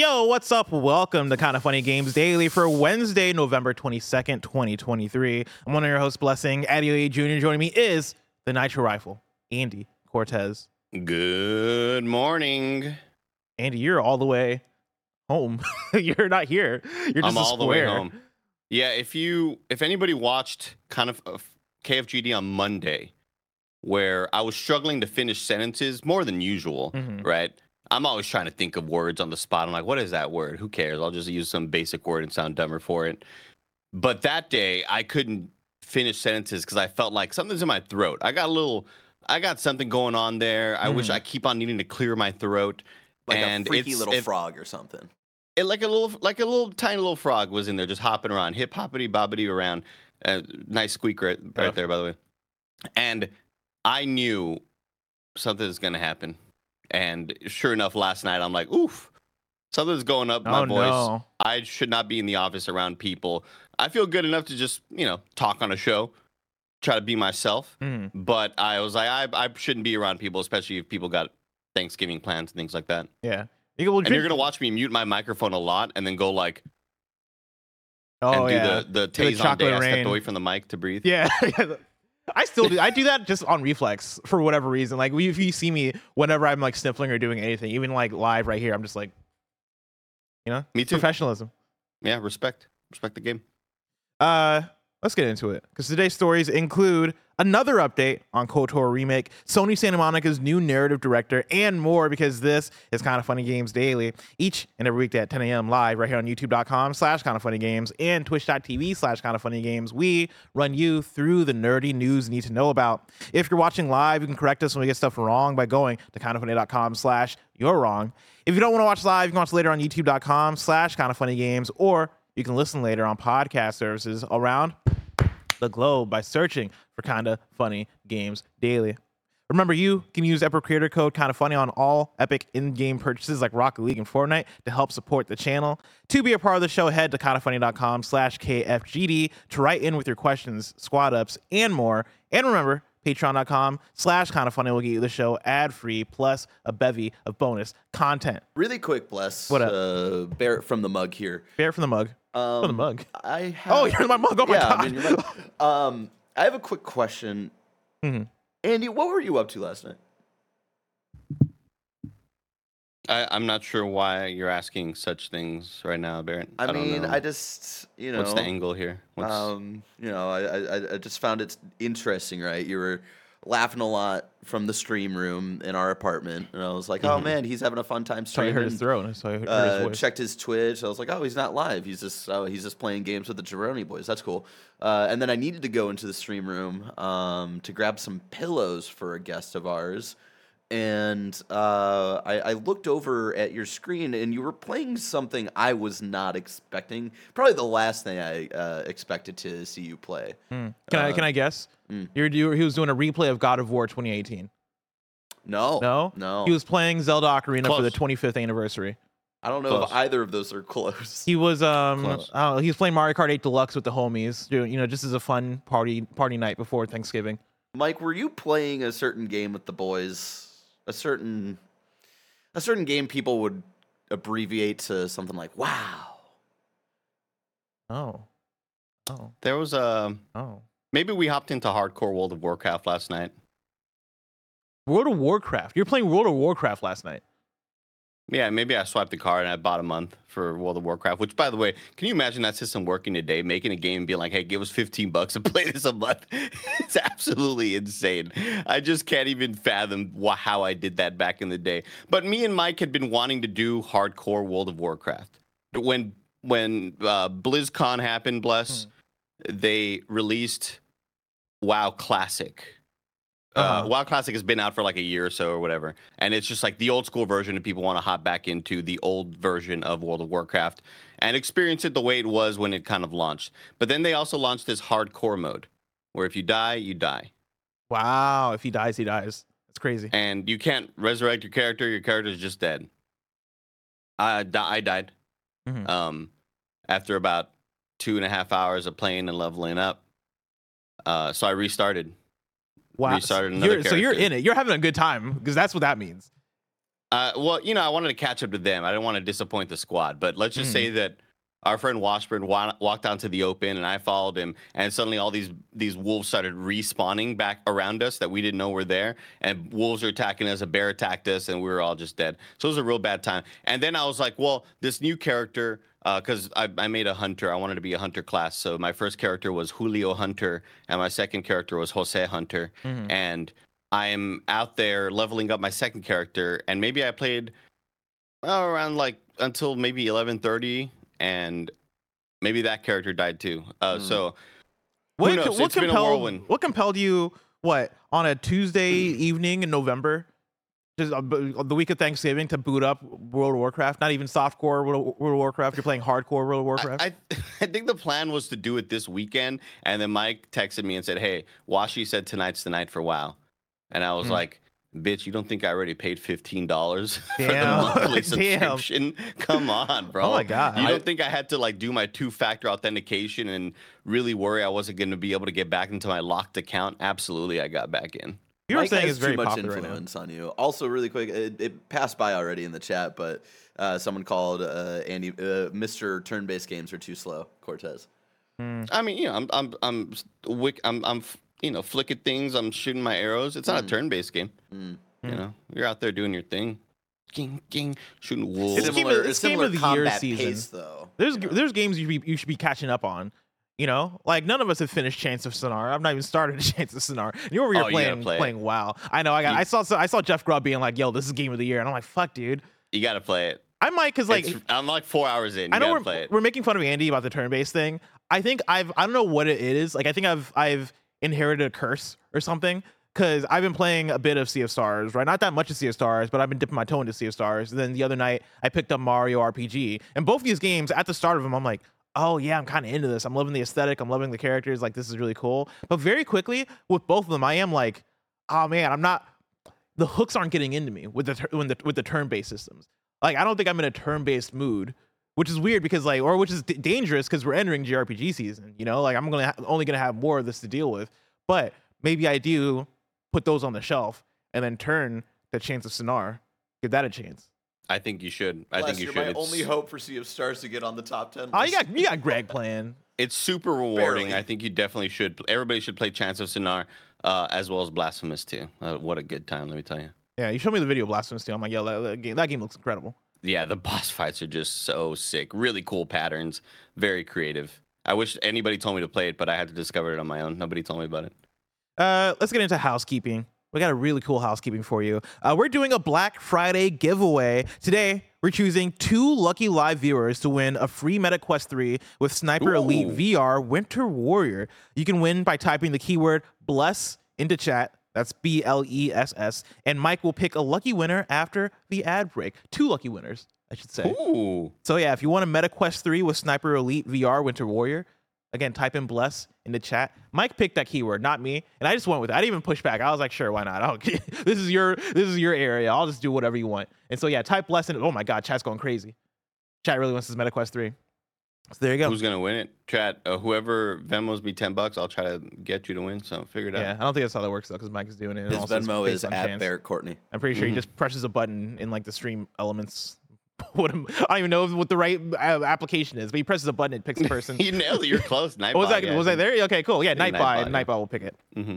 Yo, what's up? Welcome to Kind of Funny Games Daily for Wednesday, November 22nd, 2023. I'm one of your hosts, Blessing. Adeoye Jr. Joining me is the Nitro Rifle, Andy Cortez. Good morning. Andy, you're all the way home. you're not here. You're just I'm all the way home. Yeah, if you if anybody watched kind of uh, KFGD on Monday, where I was struggling to finish sentences more than usual, Mhm. right? I'm always trying to think of words on the spot. I'm like, what is that word? Who cares? I'll just use some basic word and sound dumber for it. But that day, I couldn't finish sentences because I felt like something's in my throat. I got a little, I got something going on there. I wish Mhm. I keep on needing to clear my throat. like and a freaky little it- frog or something. it like a little like a little tiny little frog was in there just hopping around hip hoppity bobbity around uh, nice squeak right, right Yeah. there by the way and i knew something's gonna happen and sure enough last night i'm like oof something's going up my Oh, voice no. i should not be in the office around people i feel good enough to just you know talk on a show try to be myself Mhm. but i was like i, I shouldn't be around people especially if people got thanksgiving plans and things like that Yeah. You, and you're gonna watch me mute my microphone a lot and then go like Oh, and do yeah. the the Do the Tazon day. chocolate I rain. stepped away from the mic to breathe. Yeah. I still do. I do that just on reflex for whatever reason. Like, if you see me whenever I'm like sniffling or doing anything, even like live right here, I'm just like, you know, Me too. professionalism. Yeah, respect, respect the game. Uh, let's get into it because today's stories include another update on KOTOR remake, Sony Santa Monica's new narrative director, and more. Because this is kind of funny games daily, each and every weekday at 10 a.m. live right here on YouTube.com/slash kind of funny games and Twitch.tv/slash kind of funny games. We run you through the nerdy news you need to know about. If you're watching live, you can correct us when we get stuff wrong by going to kindoffunny.com/slash you're wrong. If you don't want to watch live, you can watch later on YouTube.com/slash kind of funny games or you can listen later on podcast services around the globe by searching for Kinda Funny Games Daily. Remember, you can use Epic Creator Code Kinda Funny on all Epic in-game purchases like Rocket League and Fortnite to help support the channel. To be a part of the show, head to kindafunny.com slash KFGD to write in with your questions, squad ups, and more. And remember, patreon.com slash kinda funny will get you the show ad-free plus a bevy of bonus content. Really quick, bless. What up? Uh, Barrett from the mug here. Bear from the mug. Um, From the mug. I have, Oh, you're in my mug. Oh my yeah, god. I'm in. Um, I have a quick question. Mhm. Andy, what were you up to last night? I, I'm not sure why you're asking such things right now, Barrett. I, don't mean, know. I just, you know, What's the angle here? What's, um, you know, I, I, I just found it interesting, right? You were laughing a lot from the stream room in our apartment, and I was like, oh Mhm. man, he's having a fun time So I heard his throat. So I heard his uh, voice. checked his Twitch. I was like, oh, he's not live. He's just oh, he's just playing games with the Jeroni boys. That's cool. Uh, and then I needed to go into the stream room um, to grab some pillows for a guest of ours. And uh, I, I looked over at your screen, and you were playing something I was not expecting. Probably the last thing I uh, expected to see you play. Mm. Can I Uh, can I guess? mm. You're, you he was doing a replay of God of War 2018. No, No, no. He was playing Zelda Ocarina for the 25th anniversary. I don't know Close. if either of those are close. He was um Close. uh, he was playing Mario Kart 8 Deluxe with the homies, doing you know just as a fun party party night before Thanksgiving. Mike, were you playing a certain game with the boys? A certain a certain game people would abbreviate to something like "Wow." Oh, oh, there was a oh. maybe we hopped into hardcore World of Warcraft last night. World of Warcraft. You're playing World of Warcraft last night. Yeah, maybe I swiped the card and I bought a month for World of Warcraft. Which, by the way, can you imagine that system working today, making a game and being like, "Hey, give us 15 bucks and play this a month"? it's absolutely insane. I just can't even fathom wh- how I did that back in the day. But me and Mike had been wanting to do hardcore World of Warcraft when when uh, BlizzCon happened. Bless, they released WoW Classic. Uh, Uh-huh. WoW Classic has been out for like a year or so or whatever, and it's just like the old school version. If people want to hop back into the old version of World of Warcraft and experience it the way it was when it kind of launched, but then they also launched this hardcore mode, where if you die, you die, Wow. If he dies, he dies. That's crazy. and you can't resurrect your character. Your character is just dead. I di- I died. Mhm. Um, after about two and a half hours of playing and leveling up, uh, so I restarted. Wow. restarted another You're- so you're in it. You're having a good time because that's what that means. Uh, well, you know, I wanted to catch up to them. I didn't want to disappoint the squad. But let's just Mm. say that our friend Washburn wa- walked onto the open, and I followed him, and suddenly all these these wolves started respawning back around us that we didn't know were there, and wolves are attacking us. A bear attacked us, and we were all just dead. So it was a real bad time. And then I was like, well, this new character. Because I, I made a hunter, I wanted to be a hunter class. So my first character was Julio Hunter, and my second character was Jose Hunter. Mhm. And I'm out there leveling up my second character, and maybe I played around like until maybe 11:30, and maybe that character died too. Uh, Hmm. So What, what It's been a compelled? What compelled you? What on a Tuesday evening in November, just uh, the week of Thanksgiving, to boot up World of Warcraft? Not even softcore World of World Warcraft. You're playing hardcore World of Warcraft. I, I, I think the plan was to do it this weekend, and then Mike texted me and said, "Hey, Washi said tonight's the night for WoW," and I was Hmm. like. Bitch, you don't think I already paid fifteen dollars for the Damn. monthly Damn. subscription? Come on, bro. Oh my God. You don't think I had to like do my two-factor authentication and really worry I wasn't going to be able to get back into my locked account? Absolutely, I got back in. You were Mike saying has it's very too much popular right now. influence on you. Also, really quick, it, it passed by already in the chat, but uh, someone called uh, Andy uh, Mr. Turn-based games are too slow. Cortez. I mean, you know, I'm I'm I'm wick, I'm I'm you know flicking things. I'm shooting my arrows. It's not a turn-based game. Mm. You know, you're out there doing your thing, ging ging, shooting wolves. It's game similar, of- a game of the year season. pace, though. There's you know? there's games you be, you should be catching up on. You know, like none of us have finished Chants of Sennaar. I've not even started Chants of Sennaar. You're over here Oh, you gotta playing play it. playing WoW. I know. I got. You- I saw. I saw Jeff Grubb being like, "Yo, this is game of the year," and I'm like, "Fuck, dude." you got to play it. I might because like It's- I'm like four hours in. You I know gotta we're, play it. we're making fun of Andy about the turn-based thing. I think I've I don't know what it is. Like I think I've I've inherited a curse or something because I've been playing a bit of Sea of Stars, right? Not that much of Sea of Stars, but I've been dipping my toe into Sea of Stars. And then the other night I picked up Mario RPG, and both these games at the start of them, I'm like. Oh yeah, I'm kind of into this. I'm loving the aesthetic. I'm loving the characters. Like this is really cool. But very quickly with both of them, I am like, oh man, I'm not. The hooks aren't getting into me with the when the with the turn-based systems. Like I don't think I'm in a turn-based mood which is weird because like or which is d- dangerous because we're entering JRPG season. You know, like I'm gonna ha- only gonna have more of this to deal with. But maybe I do put those on the shelf and then turn the Chants of Sennaar, give that a chance. I think you should. I Bless, think you you're should. my It's, only hope for Sea of Stars to get on the top ten. Oh, you got you got Greg playing. it's super rewarding. Barely. I think you definitely should. Everybody should play Chants of Sennaar, uh, as well as Blasphemous too. Uh, what a good time, let me tell you. Yeah, you showed me the video of Blasphemous too. I'm like, yeah, that, that game, that game looks incredible. Yeah, the boss fights are just so sick. Really cool patterns. Very creative. I wish anybody told me to play it, but I had to discover it on my own. Nobody told me about it. Uh, let's get into housekeeping. We got a really cool housekeeping for you. Uh, we're doing a Black Friday giveaway. Today, we're choosing two lucky live viewers to win a free Meta Quest 3 with Sniper Elite VR Winter Warrior. You can win by typing the keyword bless into chat. That's B L E S S. And Mike will pick a lucky winner after the ad break. Two lucky winners, I should say. Ooh. So yeah, if you want a Meta Quest 3 with Sniper Elite VR Winter Warrior, again, type in bless in the chat. Mike picked that keyword, not me, and I just went with it. I didn't even push back. I was like, sure, why not? I don't this is your this is your area. I'll just do whatever you want. And so yeah, type bless in. Oh my god, chat's going crazy. Chat really wants this MetaQuest 3. So there you go. Who's gonna win it? Chat. Uh, whoever Venmos me ten bucks, I'll try to get you to win. So figure it out. yeah. I don't think that's how that works though, because Mike is doing it. and His also it's Venmo based is at chance. Barrett Courtney. I'm pretty sure Mhm. he just presses a button in like the stream elements. what am, I don't even know what the right uh, application is, but he presses a button, it picks the person. you nailed it. You're close. Night was that yeah, was I there? Okay, cool. Yeah, Nightbot. Nightbot, yeah. Nightbot will pick it. hmm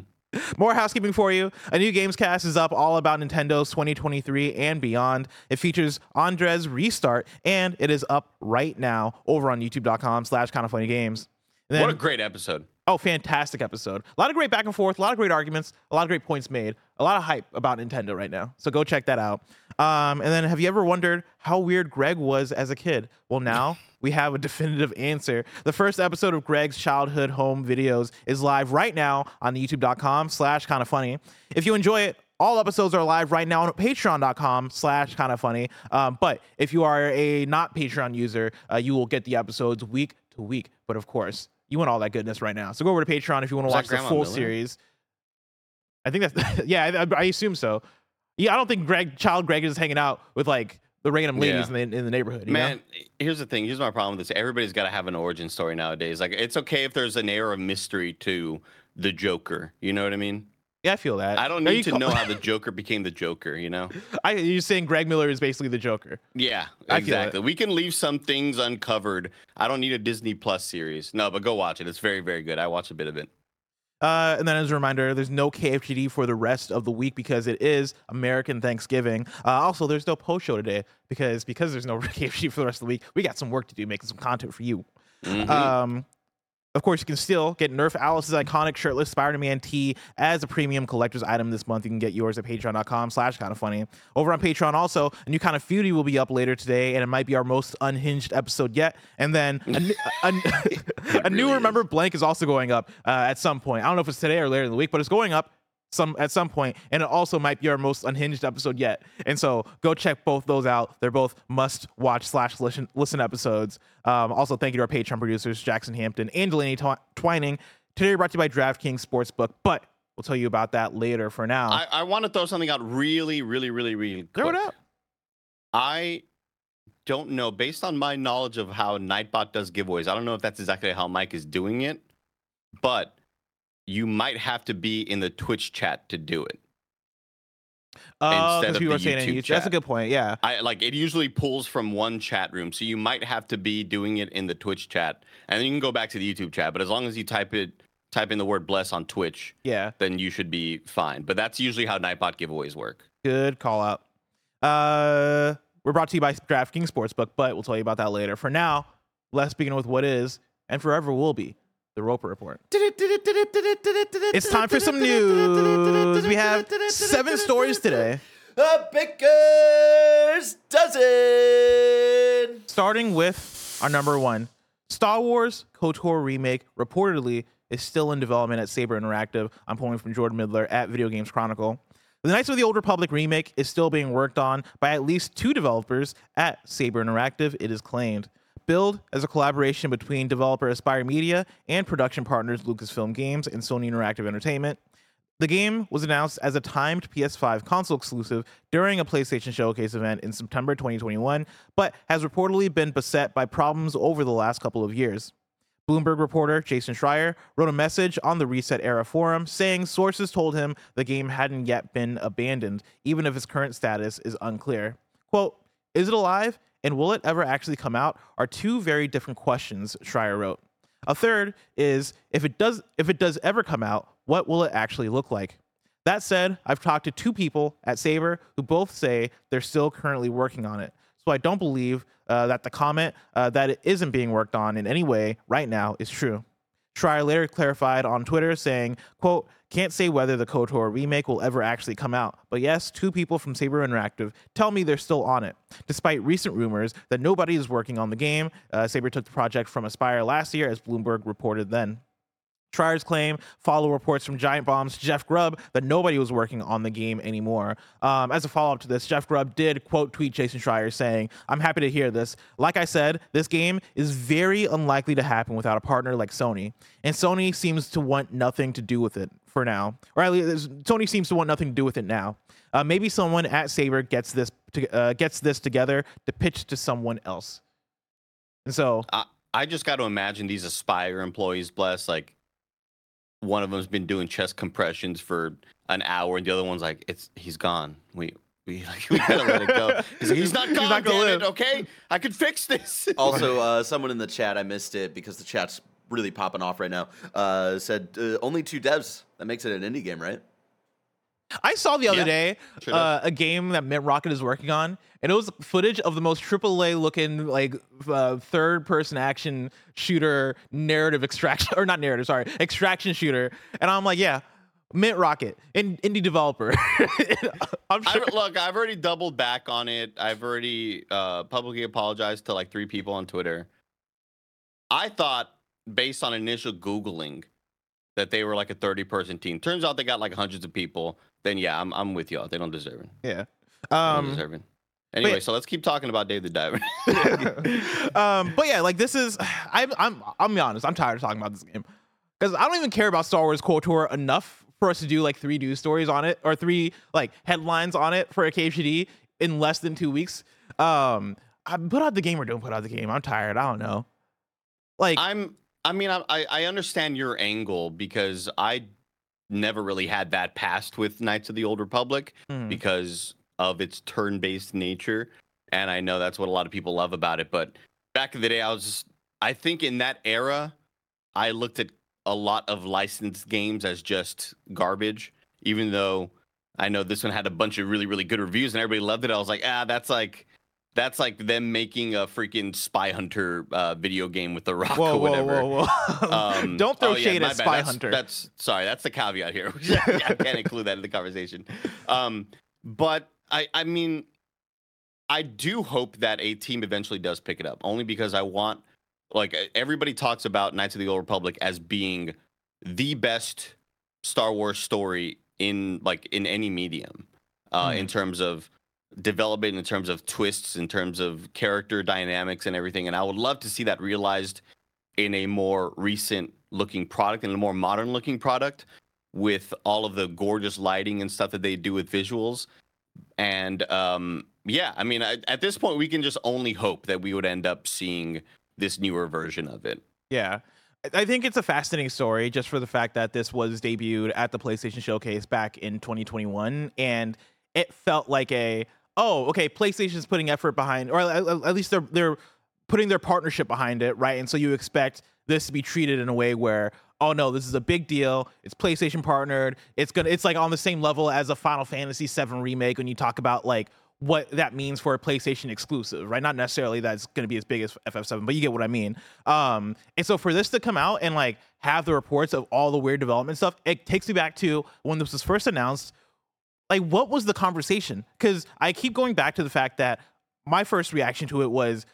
More housekeeping for you. A new games cast is up all about Nintendo's 2023 and beyond. It features Andres Restart, and it is up right now over on youtube.com slash kind of funny games. What a great episode. Oh, fantastic episode. A lot of great back and forth, a lot of great arguments, a lot of great points made, a lot of hype about Nintendo right now. So go check that out. Um, and then have you ever wondered how weird Greg was as a kid? Well, now we have a definitive answer. The first episode of Greg's childhood home videos is live right now on youtube.com slash kind of funny. If you enjoy it, all episodes are live right now on patreon.com slash kind of funny. Um, but if you are a not Patreon user, uh, you will get the episodes week to week. But of course, you want all that goodness right now. So go over to Patreon if you want to watch the full Miller? series. I think that's yeah. I, I assume so. Yeah, I don't think Greg, child Greg, is hanging out with like the random ladies Yeah. in, the, in the neighborhood. you know? Man, here's the thing. Here's my problem with this. Everybody's got to have an origin story nowadays. Like, it's okay if there's an air of mystery to the Joker. You know what I mean? Yeah, I feel that. I don't Are need to call- know how the Joker became the Joker. You know? I, you're saying Greg Miller is basically the Joker. Yeah, I feel exactly. We can leave some things uncovered. I don't need a Disney Plus series. No, but go watch it. It's very, very good. I watched a bit of it. Uh, and then as a reminder, there's no KFGD for the rest of the week because it is American Thanksgiving. Uh, also, there's no post show today because because there's no KFGD for the rest of the week. We got some work to do, making some content for you. Mhm. Um, of course, you can still get Nerf Alice's iconic shirtless Spider-Man tee as a premium collector's item this month. You can get yours at patreon.com slash kind of funny. Over on Patreon also, a new kind of Feudy will be up later today, and it might be our most unhinged episode yet. And then a, new- a, a new really is. Remember Blank is also going up uh, at some point. I don't know if it's today or later in the week, but it's going up some at some point, and it also might be our most unhinged episode yet. And so go check both those out. They're both must watch slash listen listen episodes. Um, also, thank you to our Patreon producers Jackson Hampton and Delaney Twining. Today brought to you by DraftKings Sportsbook, but we'll tell you about that later. For now, I, I want to throw something out really, really, really, really quick. throw it up. I don't know. Based on my knowledge of how Nightbot does giveaways, I don't know if that's exactly how Mike is doing it, but you might have to be in the Twitch chat to do it. Uh, instead of people the are saying YouTube YouTube. That's a good point. Yeah. I like it usually pulls from one chat room, so you might have to be doing it in the Twitch chat, and then you can go back to the YouTube chat. But as long as you type it, type in the word "bless" on Twitch, Yeah. then you should be fine. But that's usually how Nightbot giveaways work. Good call out. Uh, we're brought to you by DraftKings Sportsbook, but we'll tell you about that later. For now, let's begin with what is and forever will be the Roper Report. It's time for some news. We have seven stories today, A Baker's dozen. starting with our number one Star Wars KOTOR remake reportedly is still in development at Saber Interactive. I'm pulling from Jordan Middler at Video Games Chronicle. The Knights of the Old Republic remake is still being worked on by at least two developers at Saber Interactive, it is claimed. Build as a collaboration between developer Aspyr Media and production partners Lucasfilm Games and Sony Interactive Entertainment. The game was announced as a timed PS5 console exclusive during a PlayStation Showcase event in September 2021, but has reportedly been beset by problems over the last couple of years. Bloomberg reporter Jason Schreier wrote a message on the Reset Era forum saying sources told him the game hadn't yet been abandoned, even if its current status is unclear. Quote, Is it alive and will it ever actually come out? are two very different questions, Schreier wrote. A third is if it does if it does ever come out, what will it actually look like? That said, I've talked to two people at Saber who both say they're still currently working on it. So I don't believe uh, that the comment uh, that it isn't being worked on in any way right now is true. Schreier later clarified on Twitter saying, quote, can't say whether the KOTOR remake will ever actually come out, but yes, two people from Saber Interactive tell me they're still on it. Despite recent rumors that nobody is working on the game, uh, Saber took the project from Aspyr last year, as Bloomberg reported then. Schreier's claim follow reports from Giant Bomb's Jeff Grubb that nobody was working on the game anymore. Um, as a follow up to this, Jeff Grubb did quote tweet Jason Schreier saying, I'm happy to hear this. Like I said, this game is very unlikely to happen without a partner like Sony. And Sony seems to want nothing to do with it for now. Or at least Sony seems to want nothing to do with it now. Uh, maybe someone at Saber gets this to, uh, gets this together to pitch to someone else. And so I, I just got to imagine these Aspyr employees, bless, like one of them's been doing chest compressions for an hour, and the other one's like, "It's he's gone. We we like, we gotta let it go." He's like, "He's not He's gone. not gonna live." it, okay, I could fix this." Also, uh, someone in the chat, I missed it because the chat's really popping off right now. Uh, said uh, only two devs. That makes it an indie game, right? I saw the other Yeah, day sure uh, a game that Mint Rocket is working on, and it was footage of the most AAA looking like uh, third person action shooter narrative extraction or not narrative, sorry, extraction shooter. And I'm like, yeah, Mint Rocket, in, indie developer. I'm sure. I, look, I've already doubled back on it. I've already uh, publicly apologized to like three people on Twitter. I thought, based on initial Googling, that they were like a 30 person team. Turns out they got like hundreds of people. Then, yeah, I'm, I'm with y'all. They don't deserve it. yeah. Um, deserve it. Anyway, but- so let's keep talking about Dave the Diver. um, but yeah, like this is I'm I'm I'm honest, I'm tired of talking about this game because I don't even care about Star Wars KOTOR enough for us to do like three news stories on it or three like headlines on it for a KHD in less than two weeks. Um, I put out the game or don't put out the game. I'm tired. I don't know. Like I'm. I mean, I I understand your angle because I never really had that past with Knights of the Old Republic mm, because of its turn-based nature, and I know that's what a lot of people love about it. But back in the day, I was. Just, I think in that era, I looked at a lot of licensed games as just garbage, even though I know this one had a bunch of really really good reviews and everybody loved it. I was like, ah, that's like. That's like them making a freaking Spy Hunter uh, video game with the Rock whoa, or whatever. whoa, whoa! Um, don't throw oh, shade my at. Spy that's, Hunter. That's sorry. That's the caveat here. I can't include that in the conversation. Um, but I, I mean, I do hope that a team eventually does pick it up, only because I want, like, everybody talks about Knights of the Old Republic as being the best Star Wars story in like in any medium, uh, Hmm. in terms of development, in terms of twists, in terms of character dynamics and everything. And I would love to see that realized in a more recent looking product and a more modern looking product with all of the gorgeous lighting and stuff that they do with visuals. And um, yeah, I mean, I, at this point, we can just only hope that we would end up seeing this newer version of it. Yeah. I- I think it's a fascinating story just for the fact that this was debuted at the PlayStation Showcase back in 2021 and it felt like a oh, okay, PlayStation's putting effort behind or at at least they're they're putting their partnership behind it, right? And so you expect this to be treated in a way where oh no, this is a big deal. It's PlayStation partnered. It's to it's like on the same level as a Final Fantasy VII remake when you talk about like what that means for a PlayStation exclusive, right? Not necessarily that's going to be as big as FF7, but you get what I mean. Um, and so for this to come out and like have the reports of all the weird development stuff, it takes me back to when this was first announced. Like, what was the conversation? Because I keep going back to the fact that my first reaction to it was,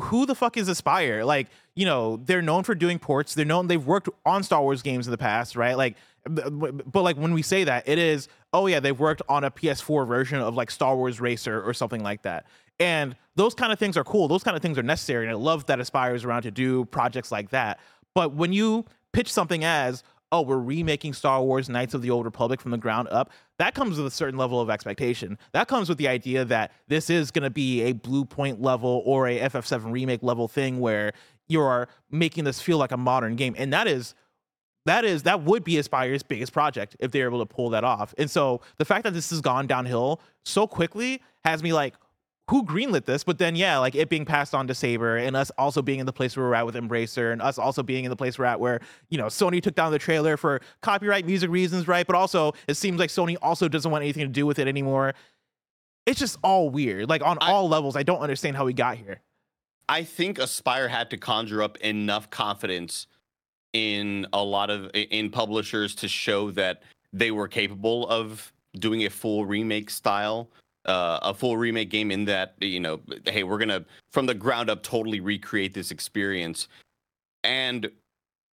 who the fuck is Aspyr? Like, you know, they're known for doing ports. They're known they've worked on Star Wars games in the past, right? Like, but like when we say that, it is, oh yeah, they've worked on a PS4 version of like Star Wars Racer or something like that. And those kind of things are cool. Those kind of things are necessary. And I love that Aspyr is around to do projects like that. But when you pitch something as, oh, we're remaking Star Wars Knights of the Old Republic from the ground up, that comes with a certain level of expectation. That comes with the idea that this is going to be a Blue Point level or a FF7 remake level thing where you're making this feel like a modern game. And that is that is that would be Aspyr's biggest project if they're able to pull that off. And so the fact that this has gone downhill so quickly has me like, who greenlit this? But then yeah, like it being passed on to Saber and us also being in the place where we're at with Embracer and us also being in the place we're at where, you know, Sony took down the trailer for copyright music reasons, right? But also it seems like Sony also doesn't want anything to do with it anymore. It's just all weird. Like on I- all levels, I don't understand how we got here. I think Aspyr had to conjure up enough confidence in a lot of in publishers to show that they were capable of doing a full remake style uh, a full remake game in that you know hey we're gonna from the ground up totally recreate this experience and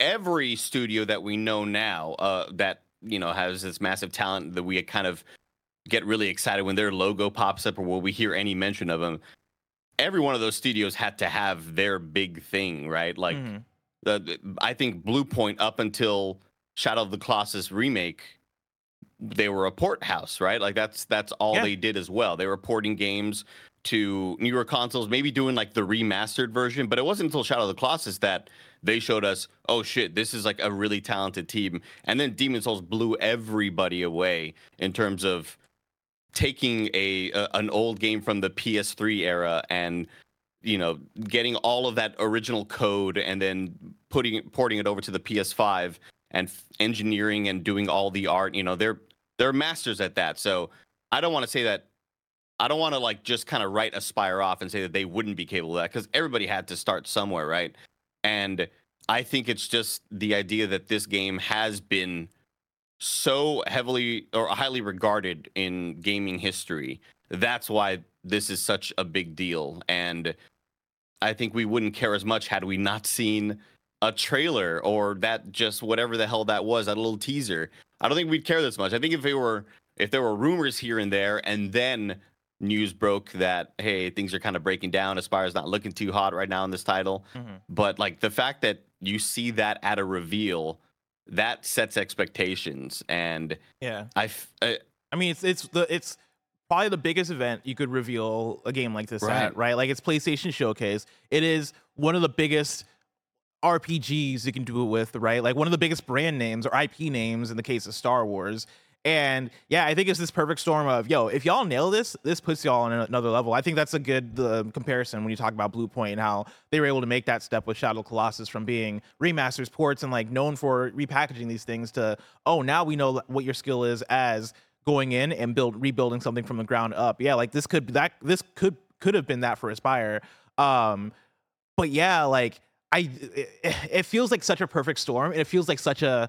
every studio that we know now uh, that you know has this massive talent that we kind of get really excited when their logo pops up or when we hear any mention of them every one of those studios had to have their big thing right like Mhm. the, the- I think Blue Point up until Shadow of the Colossus remake, they were a port house, right? Like that's that's all Yeah. they did as well. They were porting games to newer consoles, maybe doing like the remastered version, but it wasn't until Shadow of the Colossus that they showed us, oh shit, this is like a really talented team. And then Demon Souls blew everybody away in terms of taking a, a an old game from the PS3 era and you know getting all of that original code and then putting porting it over to the PS5 and engineering and doing all the art you know they're they're masters at that. So I don't want to say that. I don't want to like just kind of write Aspyr off and say that they wouldn't be capable of that because everybody had to start somewhere, right? And I think it's just the idea that this game has been so heavily or highly regarded in gaming history. That's why this is such a big deal. And I think we wouldn't care as much had we not seen a trailer or that just whatever the hell that was, that little teaser. I don't think we'd care this much. I think if it were if there were rumors here and there and then news broke that hey, things are kind of breaking down, Aspyr's not looking too hot right now in this title. Mm-hmm. But like the fact that you see that at a reveal, that sets expectations and Yeah. I, f- I I mean, it's it's the it's probably the biggest event you could reveal a game like this Right. at, right? Like it's PlayStation Showcase. It is one of the biggest RPGs you can do it with, right? Like one of the biggest brand names or IP names in the case of Star Wars. And yeah, I think it's this perfect storm of yo. If y'all nail this, this puts y'all on another level. I think that's a good uh, comparison when you talk about Blue Point and how they were able to make that step with Shadow Colossus from being remasters, ports, and like known for repackaging these things to oh now we know what your skill is as going in and build rebuilding something from the ground up. Yeah, like this could that this could could have been that for Aspyr. Um, but yeah, like I it, it feels like such a perfect storm, and it feels like such a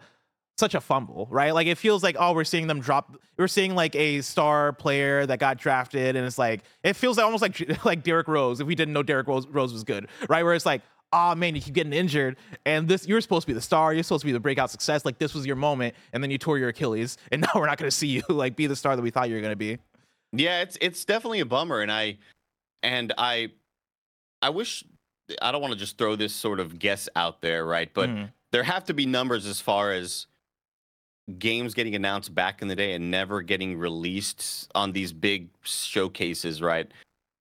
such a fumble, right? Like it feels like oh, we're seeing them drop. We're seeing like a star player that got drafted, and it's like it feels almost like like Derrick Rose if we didn't know Derrick Rose, Rose was good, right? Where it's like. Oh man, you keep getting injured, and this you're supposed to be the star. You're supposed to be the breakout success. Like this was your moment, and then you tore your Achilles, and now we're not going to see you like be the star that we thought you were going to be. Yeah, it's it's definitely a bummer, and I and I I wish I don't want to just throw this sort of guess out there, right? But Mhm. there have to be numbers as far as games getting announced back in the day and never getting released on these big showcases, right?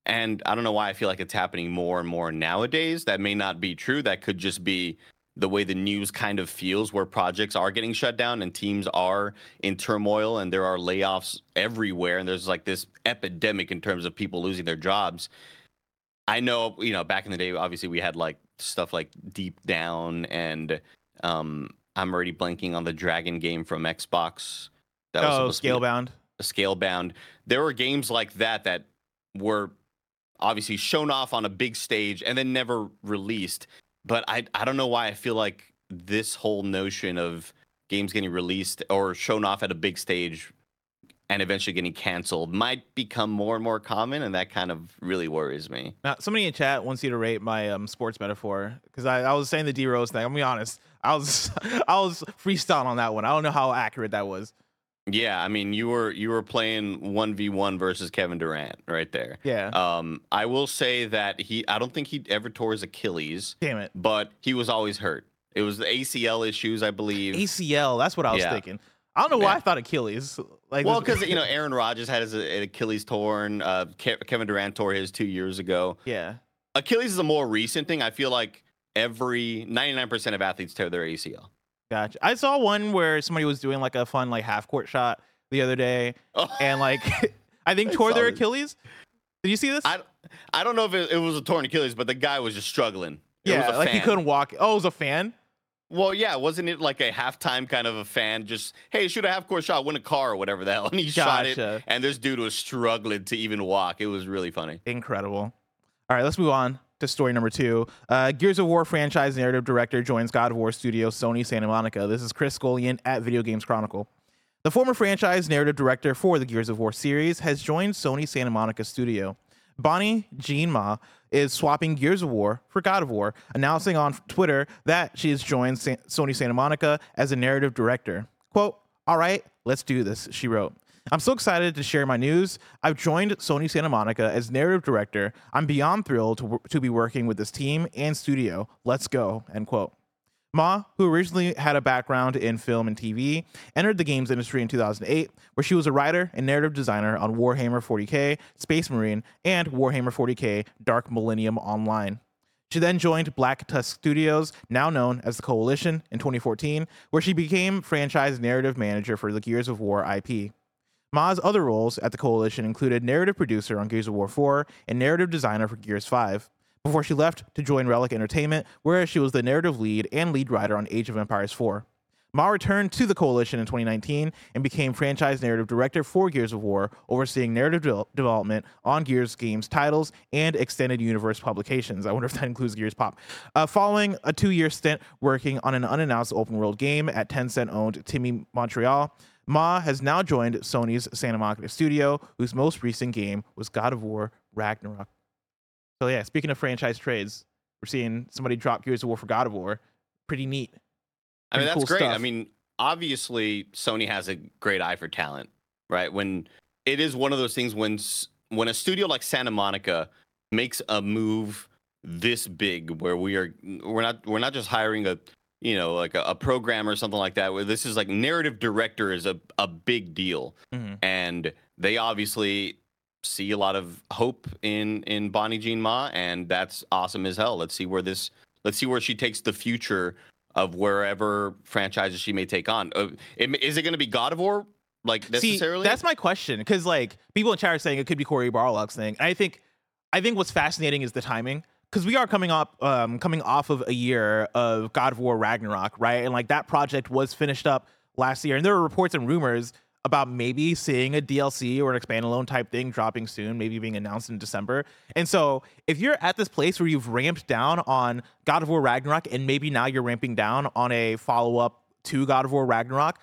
And I don't know why I feel like it's happening more and more nowadays. That may not be true. That could just be the way the news kind of feels where projects are getting shut down and teams are in turmoil and there are layoffs everywhere and there's like this epidemic in terms of people losing their jobs. I know, you know, back in the day obviously we had like stuff like Deep Down and um I'm already blanking on the Dragon game from Xbox. That Oh, supposed to be- scalebound. Scalebound. There were games like that that were obviously shown off on a big stage and then never released. But I I don't know why I feel like this whole notion of games getting released or shown off at a big stage and eventually getting canceled might become more and more common and that kind of really worries me. Now, somebody in chat wants you to rate my um, sports metaphor because I, I was saying the D Rose thing. I'm gonna be honest. I was I was freestyling on that one. I don't know how accurate that was. Yeah, I mean you were you were playing 1v1 versus Kevin Durant right there. Yeah. Um I will say that he I don't think he ever tore his Achilles. Damn it. but he was always hurt. It was the ACL issues, I believe. ACL. That's what I was Yeah. thinking. I don't know why I thought Achilles. Like well, because you know Aaron Rodgers had his uh, Achilles torn. Uh, Ke- Kevin Durant tore his two years ago. yeah. Achilles is a more recent thing. I feel like every 99% of athletes tear their ACL. Gotcha. I saw one where somebody was doing like a fun like half court shot the other day, Oh, and like I think I tore their. Achilles. Did you see this? I, I don't know if it, it was a torn Achilles, but the guy was just struggling. It yeah, was a like he couldn't walk. Oh, it was a fan. Well, yeah, wasn't it like a halftime kind of a fan? Just hey, shoot a half court shot, win a car or whatever the hell, and he shot it, and this dude was struggling to even walk. It was really funny. Incredible. All right, let's move on to story number two. Uh, Gears of War franchise narrative director joins God of War studio Sony Santa Monica. This is Chris Scullion at Video Games Chronicle. The former franchise narrative director for the Gears of War series has joined Sony Santa Monica studio. Bonnie Jean Mah is swapping Gears of War for God of War, announcing on Twitter that she has joined Sony Santa Monica as a narrative director. Quote, All right, let's do this, she wrote. I'm so excited to share my news. I've joined Sony Santa Monica as narrative director. I'm beyond thrilled to, wor- to be working with this team and studio. Let's go, end quote. Mah, who originally had a background in film and TV, entered the games industry in 2008, where she was a writer and narrative designer on Warhammer 40k, Space Marine, and Warhammer 40k Dark Millennium Online. She then joined Black Tusk Studios, now known as the Coalition, in 2014, where she became franchise narrative manager for the Gears of War IP. Mah's other roles at the Coalition included narrative producer on Gears of War 4 and narrative designer for Gears 5, before she left to join Relic Entertainment, where she was the narrative lead and lead writer on Age of Empires 4. Mah returned to the coalition in 2019 and became franchise narrative director for Gears of War, overseeing narrative de- development on Gears games titles and extended universe publications. I wonder if that includes Gears Pop. Uh, following a two year stint working on an unannounced open world game at Tencent owned TiMi Montreal, Mah has now joined Sony's Santa Monica studio, whose most recent game was God of War Ragnarok. So, yeah, speaking of franchise trades, we're seeing somebody drop Gears of War for God of War. Pretty neat. I mean, that's cool great. I mean, obviously, Sony has a great eye for talent, right? When it is one of those things when when a studio like Santa Monica makes a move this big, where we are we're not we're not just hiring a you know like a, a programmer or something like that. Where this is like narrative director is a a big deal, Mhm. and they obviously see a lot of hope in in Bonnie Jean Mah, and that's awesome as hell. Let's see where this let's see where she takes the future of wherever franchises she may take on. Uh, it- Is it going to be God of War like necessarily? See, that's my question because like people in chat are saying it could be Cory Barlog's thing. And I think, I think what's fascinating is the timing because we are coming up, um, coming off of a year of God of War Ragnarok, right? And like that project was finished up last year, and there were reports and rumors about maybe seeing a DLC or an expandalone type thing dropping soon, maybe being announced in December. And so, if you're at this place where you've ramped down on God of War Ragnarok, and maybe now you're ramping down on a follow up to God of War Ragnarok,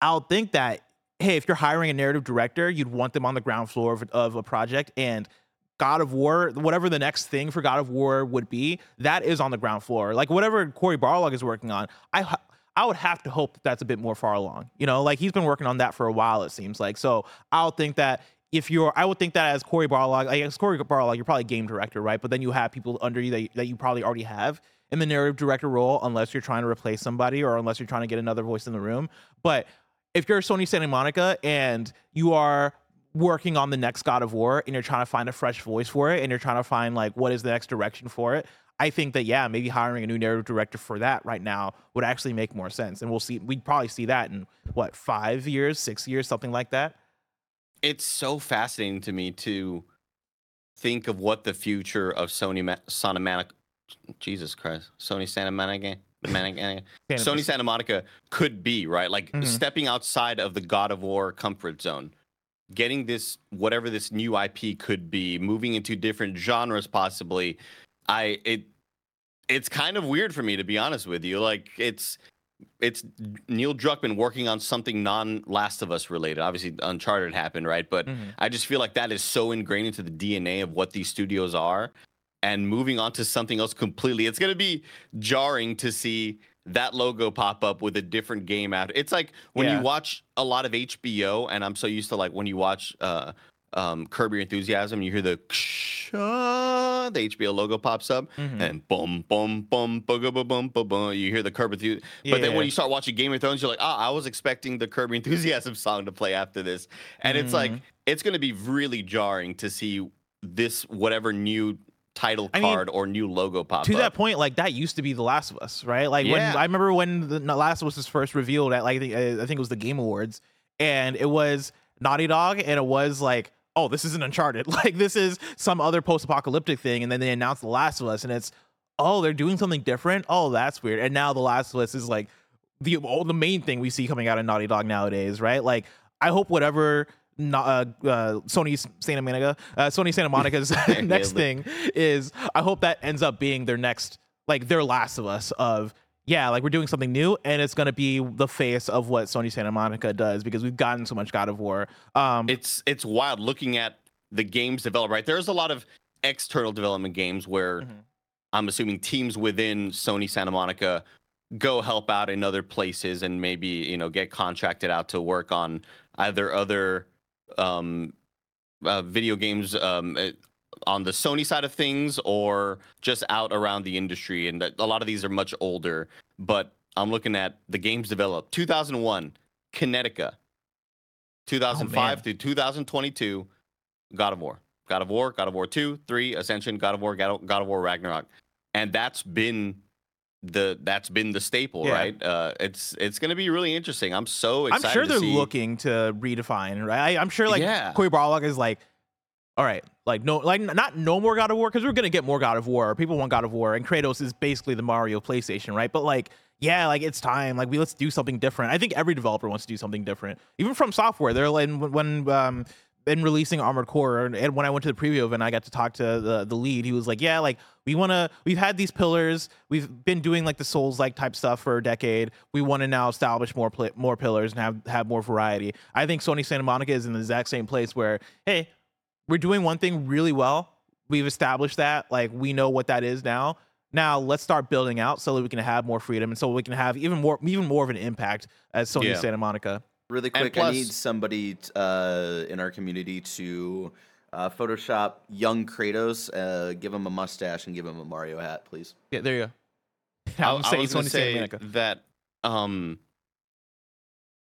I'll think that hey, if you're hiring a narrative director, you'd want them on the ground floor of, of a project and God of War, whatever the next thing for God of War would be, that is on the ground floor. Like whatever Cory Barlog is working on, I I would have to hope that that's a bit more far along. You know, like he's been working on that for a while. It seems like so. I'll think that if you're, I would think that as Cory Barlog, like as Cory Barlog, you're probably game director, right? But then you have people under you that, that you probably already have in the narrative director role, unless you're trying to replace somebody or unless you're trying to get another voice in the room. But if you're Sony Santa Monica and you are working on the next God of War and you're trying to find a fresh voice for it and you're trying to find like what is the next direction for it, I think that yeah, maybe hiring a new narrative director for that right now would actually make more sense. And we'll see we'd probably see that in what, 5 years, 6 years, something like that. it's so fascinating to me to think of what the future of Sony Ma- Santa Monica, Jesus Christ, Sony Santa Monica, Monica Sony Santa Monica could be right, like Mhm. stepping outside of the God of War comfort zone, getting this whatever this new IP could be, moving into different genres possibly. I it it's kind of weird for me to be honest with you. Like it's it's Neil Druckmann working on something non Last of Us related. Obviously, Uncharted happened, right? But Mhm. I just feel like that is so ingrained into the DNA of what these studios are. And moving on to something else completely, it's going to be jarring to see that logo pop up with a different game out. It's like when Yeah. you watch a lot of HBO, and I'm so used to like when you watch uh, um, Curb Your Enthusiasm, you hear the the HBO logo pops up, Mhm. and boom, boom, boom, boom, boom, boom, boom, boom. You hear the Curb Enthusiasm. But then when you start watching Game of Thrones, you're like, ah, I was expecting the Curb Your Enthusiasm song to play after this, and it's like it's going to be really jarring to see this whatever new title I mean, card or new logo pop up. to up. that point, like that used to be The Last of Us, right? Like Yeah. when I remember when The Last of Us was first revealed at like uh, I think it was the Game Awards, and it was Naughty Dog, and it was like, oh, this isn't Uncharted, like this is some other post-apocalyptic thing, and then they announced The Last of Us, and it's, oh, they're doing something different. Oh, that's weird. And now The Last of Us is like the oh, the main thing we see coming out of Naughty Dog nowadays, right? Like I hope whatever. Uh, uh, Sony's Santa Monica, uh, Sony Santa Monica's next thing is I hope that ends up being their next, like their Last of Us of yeah, like we're doing something new and it's gonna be the face of what Sony Santa Monica does because we've gotten so much God of War. Um, it's it's wild looking at the games developed. Right, there's a lot of external development games where Mhm. I'm assuming teams within Sony Santa Monica go help out in other places and maybe you know get contracted out to work on either other um, uh, video games um, uh, on the Sony side of things or just out around the industry. And a lot of these are much older. But I'm looking at the games developed 2001, Kinetica, 2005 through 2022, God of War, God of War, God of War 2, 3, Ascension, God of War, God of, War Ragnarok. And that's been the that's been the staple, Yeah. right? Uh, it's it's going to be really interesting. I'm so excited. I'm sure they're see- looking to redefine, right? I, I'm sure like Yeah. Cory Barlog is like, all right, like no, like not no more God of War because we're gonna get more God of War. People want God of War, and Kratos is basically the Mario PlayStation, right? But like, yeah, like it's time. Like we let's do something different. I think every developer wants to do something different. Even from software, they're like when, um been releasing Armored Core, and, and when I went to the preview event, I got to talk to the the lead. He was like, "Yeah, like we want to. We've had these pillars. We've been doing like the Souls like type stuff for a decade. We want to now establish more pl- more pillars and have have more variety. I think Sony Santa Monica is in the exact same place where, hey, we're doing one thing really well. We've established that. Like we know what that is now. Now let's start building out so that we can have more freedom and so we can have even more even more of an impact as Sony Yeah. Santa Monica. Really And quick, I need somebody t- uh, in our community to uh, Photoshop young Kratos, uh, give him a mustache, and give him a Mario hat, please. Yeah, there you go. I, I'm I was going to say that, um,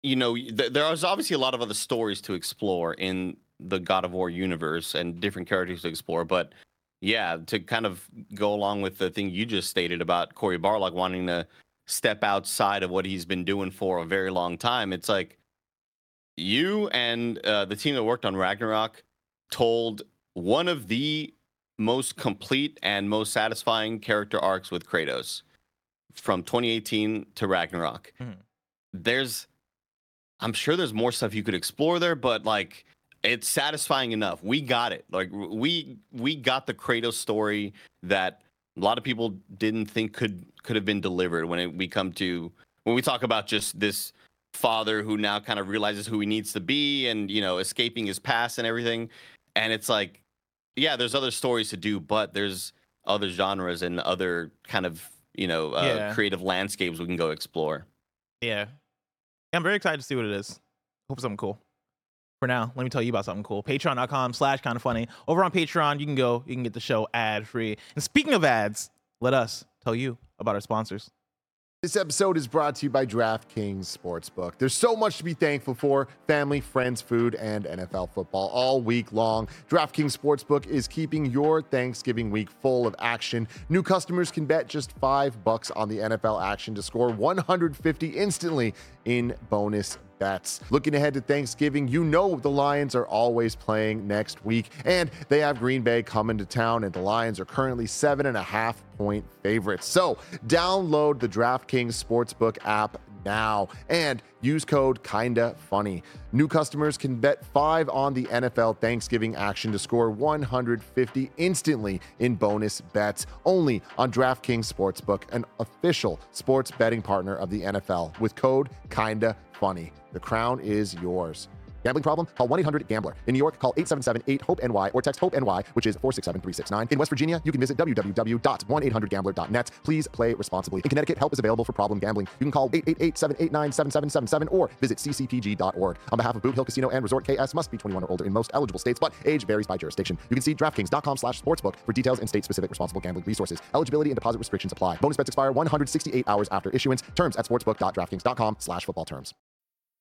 you know, th- there is obviously a lot of other stories to explore in the God of War universe and different characters to explore. But yeah, to kind of go along with the thing you just stated about Cory Barlog wanting to step outside of what he's been doing for a very long time, it's like you and uh, the team that worked on Ragnarok told one of the most complete and most satisfying character arcs with Kratos from 2018 to Ragnarok. Mhm. There's, I'm sure there's more stuff you could explore there, but like it's satisfying enough. We got it. Like we we got the Kratos story that a lot of people didn't think could could have been delivered when it, we come to when we talk about just this father who now kind of realizes who he needs to be and you know escaping his past and everything and it's like yeah there's other stories to do but there's other genres and other kind of you know uh, Yeah. creative landscapes we can go explore Yeah. I'm very excited to see what it is. Hope something cool. For now, let me tell you about something cool. Patreon.com slash kind of funny. Over on Patreon, you can go, you can get the show ad free. And speaking of ads, let us tell you about our sponsors. This episode is brought to you by DraftKings Sportsbook. There's so much to be thankful for family, friends, food, and NFL football all week long. DraftKings Sportsbook is keeping your Thanksgiving week full of action. New customers can bet just five bucks on the NFL action to score 150 instantly in bonus bets. Looking ahead to Thanksgiving, you know the Lions are always playing next week, and they have Green Bay coming to town, and the Lions are currently seven and a half point favorites. So download the DraftKings Sportsbook app now and use code kinda funny. New customers can bet 5 on the NFL Thanksgiving action to score 150 instantly in bonus bets only on DraftKings Sportsbook, an official sports betting partner of the NFL with code kinda funny. The crown is yours. Gambling problem? Call 1 800 Gambler. In New York, call 877 8 HOPE NY or text HOPE NY, which is 467 369. In West Virginia, you can visit www.1800Gambler.net. Please play responsibly. In Connecticut, help is available for problem gambling. You can call 888 789 7777 or visit ccpg.org. On behalf of Boot Hill Casino and Resort KS, must be 21 or older in most eligible states, but age varies by jurisdiction. You can see DraftKings.com slash sportsbook for details and state specific responsible gambling resources. Eligibility and deposit restrictions apply. Bonus bets expire 168 hours after issuance. Terms at sportsbook.draftkings.com slash football terms.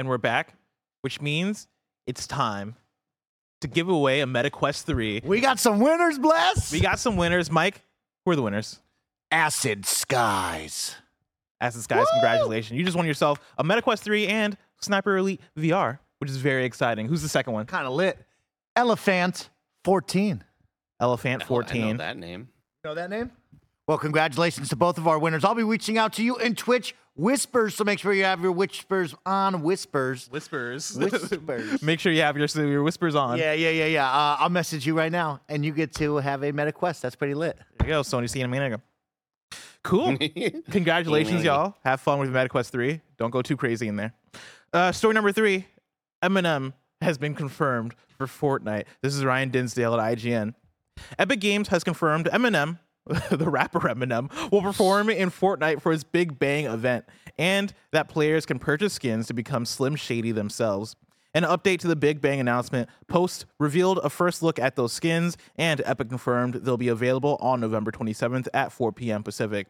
And we're back, which means it's time to give away a MetaQuest 3. We got some winners, bless. We got some winners. Mike, who are the winners? Acid Skies. Acid Skies, congratulations. You just won yourself a MetaQuest 3 and Sniper Elite VR, which is very exciting. Who's the second one? Kind of lit. Elephant 14. Elephant Hell, I know 14. that name know that name? Well, congratulations to both of our winners. I'll be reaching out to you in Twitch Whispers, so make sure you have your whispers on Whispers. Whispers. Whispers. Make sure you have your your whispers on. Yeah, yeah, yeah, yeah. Uh, I'll message you right now, and you get to have a meta quest. That's pretty lit. There you go, Sony Santa Monica. Cool. Congratulations, y'all. Have fun with MetaQuest 3. Don't go too crazy in there. Uh, story number three Eminem has been confirmed for Fortnite. This is Ryan Dinsdale at IGN. Epic Games has confirmed Eminem, the rapper Eminem, will perform in Fortnite for his Big Bang event, and that players can purchase skins to become Slim Shady themselves. An update to the Big Bang announcement post revealed a first look at those skins, and Epic confirmed they'll be available on November 27th at 4 p.m. Pacific.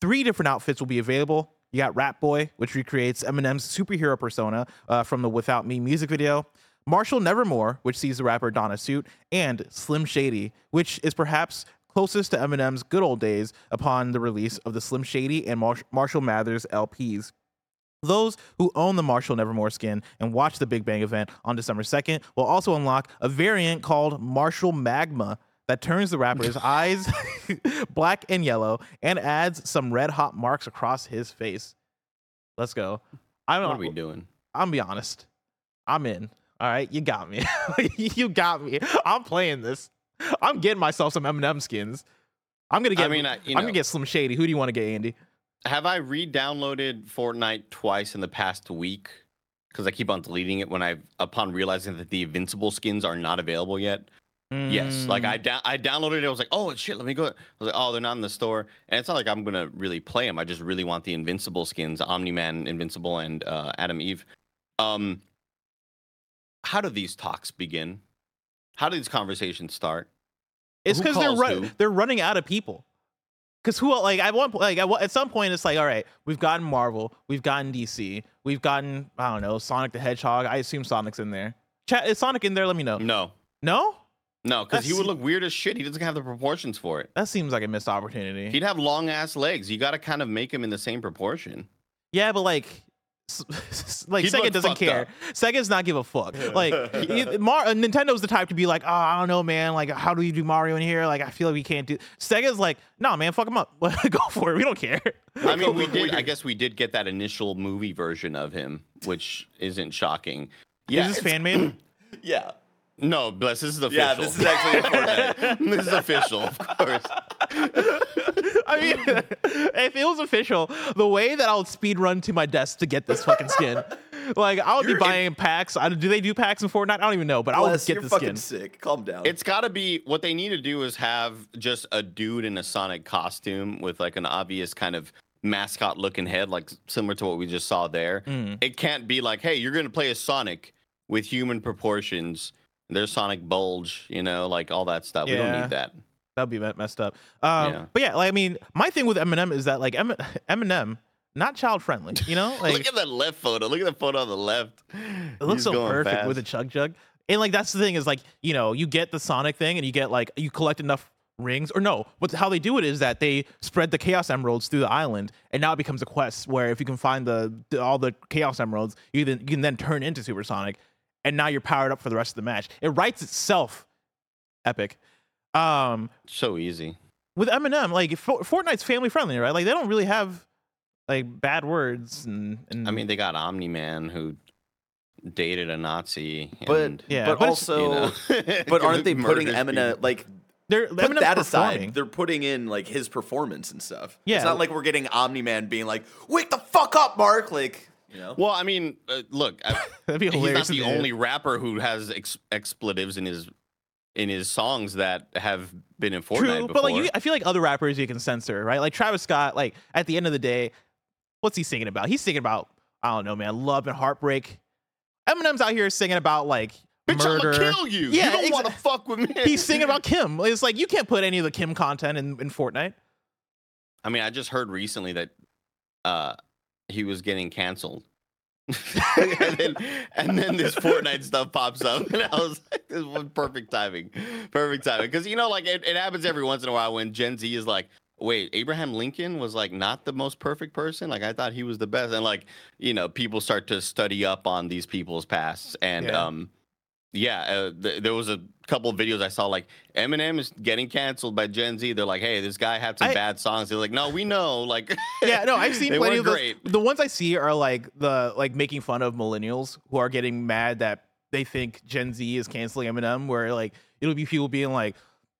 Three different outfits will be available. You got Rap Boy, which recreates Eminem's superhero persona uh, from the Without Me music video. Marshall Nevermore, which sees the rapper don a suit, and Slim Shady, which is perhaps closest to Eminem's good old days upon the release of the Slim Shady and Mar- Marshall Mathers LPs. Those who own the Marshall Nevermore skin and watch the Big Bang event on December 2nd will also unlock a variant called Marshall Magma that turns the rapper's eyes black and yellow and adds some red hot marks across his face. Let's go. I don't What know. are we doing? I'm be honest. I'm in. All right, you got me. you got me. I'm playing this. I'm getting myself some Eminem skins. I'm gonna get. I mean, I- I'm gonna get Slim Shady. Who do you want to get, Andy? Have I re-downloaded Fortnite twice in the past week? Because I keep on deleting it when I, upon realizing that the Invincible skins are not available yet. Yes, like Mm. I da- I downloaded it. I was like, oh shit, let me go. I was like, oh, they're not in the store, and it's not like I'm gonna really play them. I just really want the Invincible skins, Omni Man, Invincible, and uh, Atom Eve. Um, how do these talks begin? How do these conversations start? It's because they're run- they're running out of people. Because who like I want like at, one- at some point it's like all right we've gotten Marvel we've gotten DC we've gotten I don't know Sonic the Hedgehog I assume Sonic's in there. Chat is Sonic in there? Let me know. No, No, no, because he would look weird as shit. He doesn't have the proportions for it. that seems like a missed opportunity. He'd have long ass legs. You got to kind of make him in the same proportion. Yeah, but like, like He'd Sega doesn't care. up. Sega's not give a fuck. Like, he- Mar- uh, Nintendo's the type to be like, oh, I don't know, man. Like, how do you do Mario in here? Like, I feel like we can't do. Sega's like, no, man, fuck him up. Go for it. We don't care. I mean, we did. I guess we did get that initial movie version of him, which isn't shocking. Yeah, Is this it's- fan made? Yeah. No, bless. This is official. Yeah, this is actually in Fortnite. this is official, of course. I mean, if it was official, the way that I would speed run to my desk to get this fucking skin, like I would You're- be buying packs. I, do they do packs in Fortnite? I don't even know, but I would Bless, get you're the fucking skin. sick. Calm down. It's got to be what they need to do is have just a dude in a Sonic costume with like an obvious kind of mascot looking head, like similar to what we just saw there. Mm. It can't be like, hey, you're gonna play a Sonic with human proportions. There's Sonic bulge, you know, like all that stuff. We don't need that. That'd be messed up. Um, Yeah. But yeah, like I mean, my thing with Eminem is that like Em- Eminem, not child friendly. You know, like Look at that left photo. Look at the photo on the left. It looks so perfect with a chug jug. And like that's the thing is like, you know, you get the Sonic thing and you get like you collect enough rings or no, what how they do it is that they spread the chaos emeralds through the island and now it becomes a quest where if you can find the, the all the chaos emeralds, you then you can then turn into Super Sonic and now you're powered up for the rest of the match. It writes itself epic. Um So easy. with Eminem, like For- Fortnite's family friendly, right? Like they don't really have like bad words and, and I mean, they got Omni Man who dated a Nazi. but and, Yeah, but but also, you know, but aren't they putting Eminem people. like they're put Eminem's that aside? They're putting in like his performance and stuff. Yeah. it's not like we're getting Omni Man being like, "Wake the fuck up, Mark!" Like, you know. Well, I mean, uh, look, I, That'd be he's not the only rapper who has ex- expletives in his in his songs that have been in Fortnite True, before. but like you, I feel like other rappers you can censor, right? Like Travis Scott, like at the end of the day, what's he singing about? He's singing about I don't know, man, love and heartbreak. Eminem's out here singing about like Bitch, murder. I'ma kill you. Yeah, you don't exa- want to fuck with me. He's singing about Kim. It's like you can't put any of the Kim content in, in Fortnite. I mean, I just heard recently that uh, he was getting canceled. and then and then this Fortnite stuff pops up, and I was like, "This was perfect timing, perfect timing." Because you know, like it, it happens every once in a while when Gen Z is like, "Wait, Abraham Lincoln was like not the most perfect person. Like I thought he was the best." And like you know, people start to study up on these people's pasts, and Yeah. um, yeah, uh, th- there was a couple of videos I saw like Eminem is getting canceled by Gen Z. They're like, hey, this guy had some I- bad songs. They're like, no, we know. Like, yeah, no, I've seen plenty of those. great. The ones I see are like the like making fun of millennials who are getting mad that they think Gen Z is canceling Eminem. Where like it'll be people being like.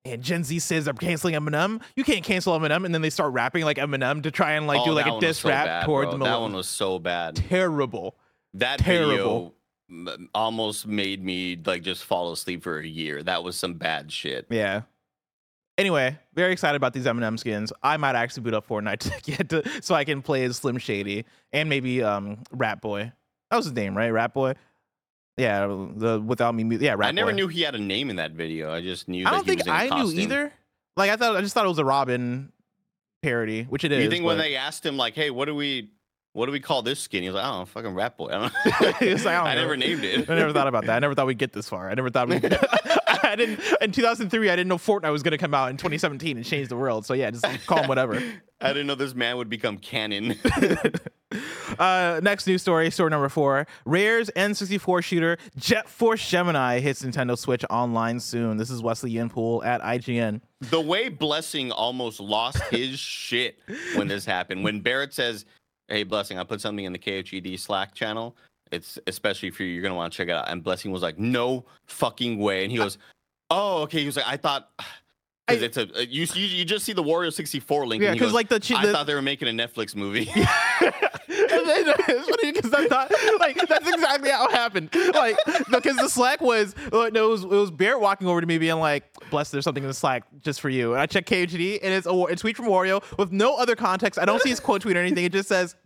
And Gen Z says they're canceling Eminem. You can't cancel Eminem, and then they start rapping like Eminem to try and like Oh, do like a diss so rap bad, towards bro. the That millennials. one was so bad. terrible. That Terrible. video almost made me like just fall asleep for a year. That was some bad shit. Yeah. Anyway, very excited about these Eminem skins. I might actually boot up Fortnite to get to, so I can play as Slim Shady and maybe um Rat Boy. That was his name, right? Rat Boy. Yeah, the without me. Yeah, Rat I never Boy. knew he had a name in that video. I just knew. I don't think was in a I costume. knew either. Like I thought, I just thought it was a Robin parody, which it is. You think when they asked him like, "Hey, what do we, what do we call this skin?" He was like, "I don't know, fucking Rat Boy." I don't know. He was like, I know. never named it. I never thought about that. I never thought we'd get this far. I never thought we. I didn't. In 2003, I didn't know Fortnite was going to come out in 2017 and change the world. So yeah, just call him whatever. I didn't know this man would become canon. Uh, next news story, story number four. Rare's N64 shooter Jet Force Gemini hits Nintendo Switch online soon. This is Wesley Yin-Poole at IGN. the way Blessing almost lost his shit when this happened. When Barrett says, "Hey, Blessing, I put something in the KHED Slack channel. It's especially for you. You're gonna want to check it out." And Blessing was like, "No fucking way!" And he goes, "Oh, okay." He was like, "I thought." Because it's a uh, you, you you just see the Wario64 link. Yeah, and he 'cause, goes, like, the chi- I thought they were making a Netflix movie. it's funny because I thought like that's exactly how it happened. Like because the Slack was uh, no, it was it was Barrett walking over to me being like, "Bless, there's something in the Slack just for you." And I check KHD and it's a, a tweet from Wario with no other context. I don't see his quote tweet or anything. It just says,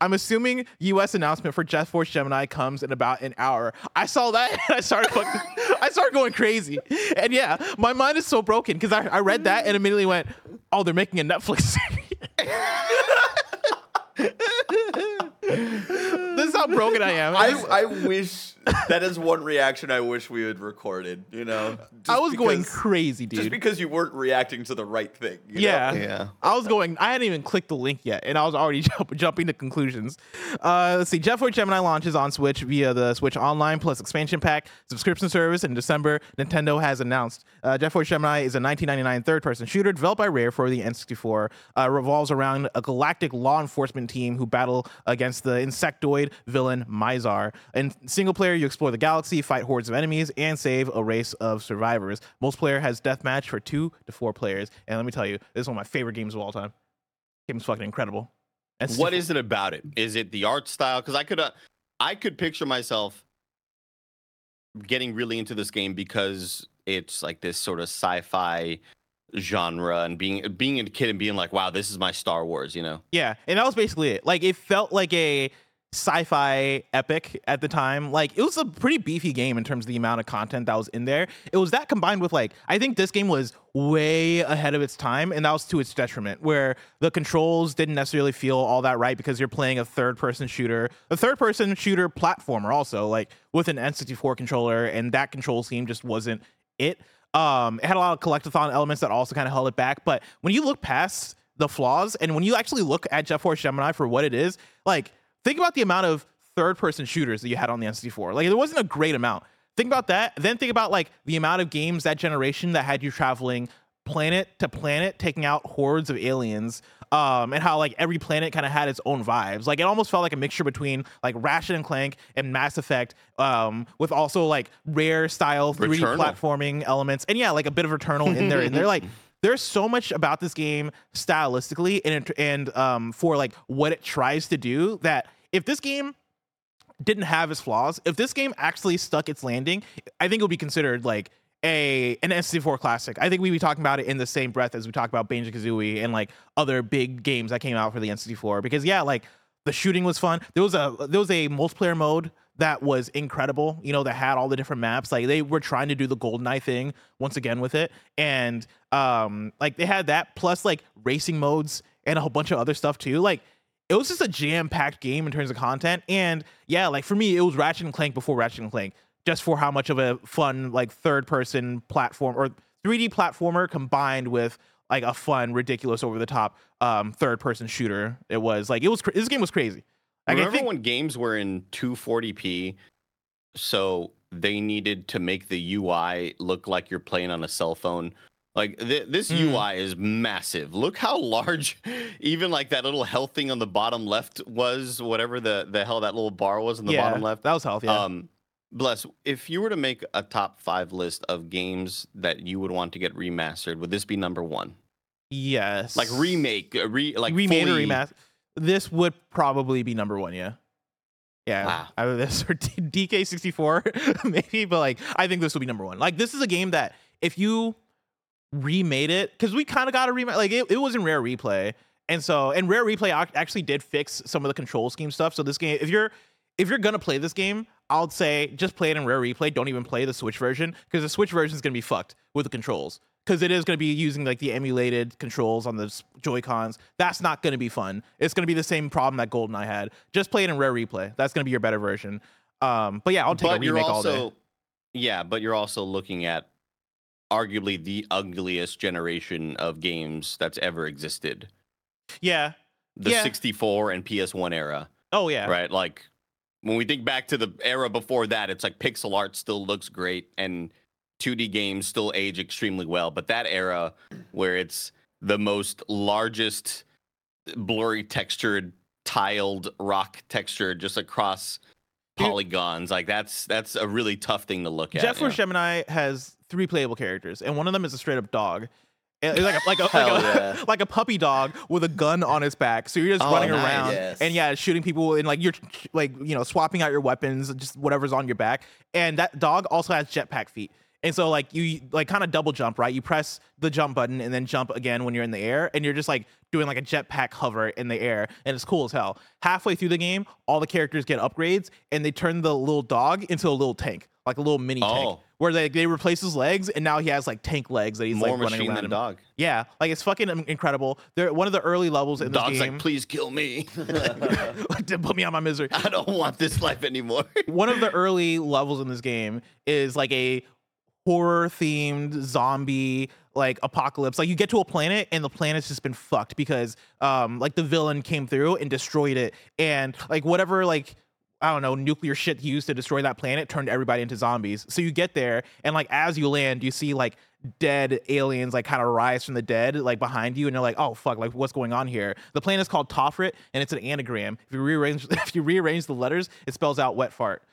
"I'm assuming U.S. announcement for Jet Force Gemini comes in about an hour." I saw that and I started fucking, I started going crazy. And yeah, my mind is so broken because I, I read that and immediately went, "Oh, they're making a Netflix series." This is how broken I am. I, I wish that is one reaction I wish we had recorded. You know, I Just was going crazy, dude. just because you weren't reacting to the right thing. you know? yeah. Yeah. I was going. I hadn't even clicked the link yet, and I was already jump, jumping to conclusions. Uh, let's see. Jet Force Gemini launches on Switch via the Switch Online Plus expansion pack subscription service in December. Nintendo has announced uh, Jet Force Gemini is a 1999 third-person shooter developed by Rare for the N64. Uh, revolves around a galactic law enforcement team who battle against the insectoid villain Mizar. In single player, you explore the galaxy, fight hordes of enemies, and save a race of survivors. Multiplayer has deathmatch for two to four players. And let me tell you, this is one of my favorite games of all time. Game's fucking incredible. What is it about it? Is it the art style? Because I could, uh, I could picture myself getting really into this game because it's like this sort of sci-fi genre and being being a kid and being like, wow, this is my Star Wars, you know? Yeah, and that was basically it. Like it felt like a sci-fi epic at the time. Like it was a pretty beefy game in terms of the amount of content that was in there. It was that combined with like I think this game was way ahead of its time and that was to its detriment where the controls didn't necessarily feel all that right because you're playing a third person shooter, a third person shooter platformer also like with an N64 controller and that control scheme just wasn't it. Um it had a lot of collectathon elements that also kind of held it back, but when you look past the flaws and when you actually look at Jet Force Gemini for what it is, like think about the amount of third person shooters that you had on the N64. Like there wasn't a great amount. Think about that. Then think about like the amount of games that generation that had you traveling planet to planet, taking out hordes of aliens. Um, and how like every planet kind of had its own vibes. Like it almost felt like a mixture between like Ratchet and Clank and Mass Effect, um, with also like rare style 3D Returnal. platforming elements. And yeah, like a bit of Eternal in there. And they're like there's so much about this game stylistically and and um for like what it tries to do that if this game didn't have its flaws, if this game actually stuck its landing, I think it would be considered like a an N64 classic. I think we'd be talking about it in the same breath as we talk about Banjo Kazooie and like other big games that came out for the N64. Because yeah, like the shooting was fun. There was a there was a multiplayer mode that was incredible. You know, that had all the different maps. Like they were trying to do the GoldenEye thing once again with it, and um, like they had that plus like racing modes and a whole bunch of other stuff too. Like it was just a jam-packed game in terms of content. And yeah, like for me, it was Ratchet and Clank before Ratchet and Clank, just for how much of a fun like third-person platform or 3D platformer combined with like a fun, ridiculous, over-the-top um, third-person shooter. It was like it was. Cra- this game was crazy. Like, I Remember think- when games were in 240p? So they needed to make the UI look like you're playing on a cell phone. Like th- this Mm. UI is massive. Look how large, even like that little health thing on the bottom left was. Whatever the the hell that little bar was on the yeah, bottom left. That was health. Yeah. Um, bless. If you were to make a top five list of games that you would want to get remastered, would this be number one? yes. Like remake, uh, re like remade fully, remaster. This would probably be number one. Yeah. Yeah. Wow. Either this or DK64, maybe, but like I think this will be number one. Like this is a game that if you remade it, because we kind of got a remake, like it, it was in Rare Replay, and so and Rare Replay actually did fix some of the control scheme stuff. So this game, if you're if you're gonna play this game, I'll say just play it in Rare Replay. Don't even play the Switch version because the Switch version is gonna be fucked with the controls because it is gonna be using like the emulated controls on the Joy Cons. That's not gonna be fun. It's gonna be the same problem that Golden GoldenEye had. Just play it in Rare Replay. That's gonna be your better version. Um, but yeah, I'll take a but you're remake all day. also yeah but you're also looking at arguably the ugliest generation of games that's ever existed Yeah. the Yeah. 64 and ps1 era Oh yeah. right like when we think back to the era before that it's like pixel art still looks great and 2d games still age extremely well but that era where it's the most largest blurry textured tiled rock texture just across polygons like that's that's a really tough thing to look at Jet yeah. Force Gemini has three playable characters, and one of them is a straight up dog. Eh, it's like a like a like a, yeah. like a puppy dog with a gun on its back. So you're just Oh, running nice. around Yes. and yeah, shooting people and like you're like you know swapping out your weapons, just whatever's on your back. And that dog also has jetpack feet. And so like you like kind of double jump, right? You press the jump button and then jump again when you're in the air, and you're just like doing like a jetpack hover in the air, and it's cool as hell. Halfway through the game, all the characters get upgrades, and they turn the little dog into a little tank, like a little mini tank, Oh. where they they replace his legs, and now he has like tank legs that he's more like running machine around. than a dog Yeah, like it's fucking um, incredible. They're one of the early levels in dog's this game. like please kill me like, to put me on my misery. i don't want this life anymore one of the early levels in this game is like a horror themed zombie like apocalypse like you get to a planet and the planet's just been fucked because um like the villain came through and destroyed it and like whatever like I don't know, nuclear shit used to destroy that planet turned everybody into zombies. So you get there, and like as you land, you see like dead aliens like kind of rise from the dead, like behind you, and you're like, oh fuck, like what's going on here? The planet is called Tawfret, and it's an anagram. If you rearrange, if you rearrange the letters, it spells out wet fart.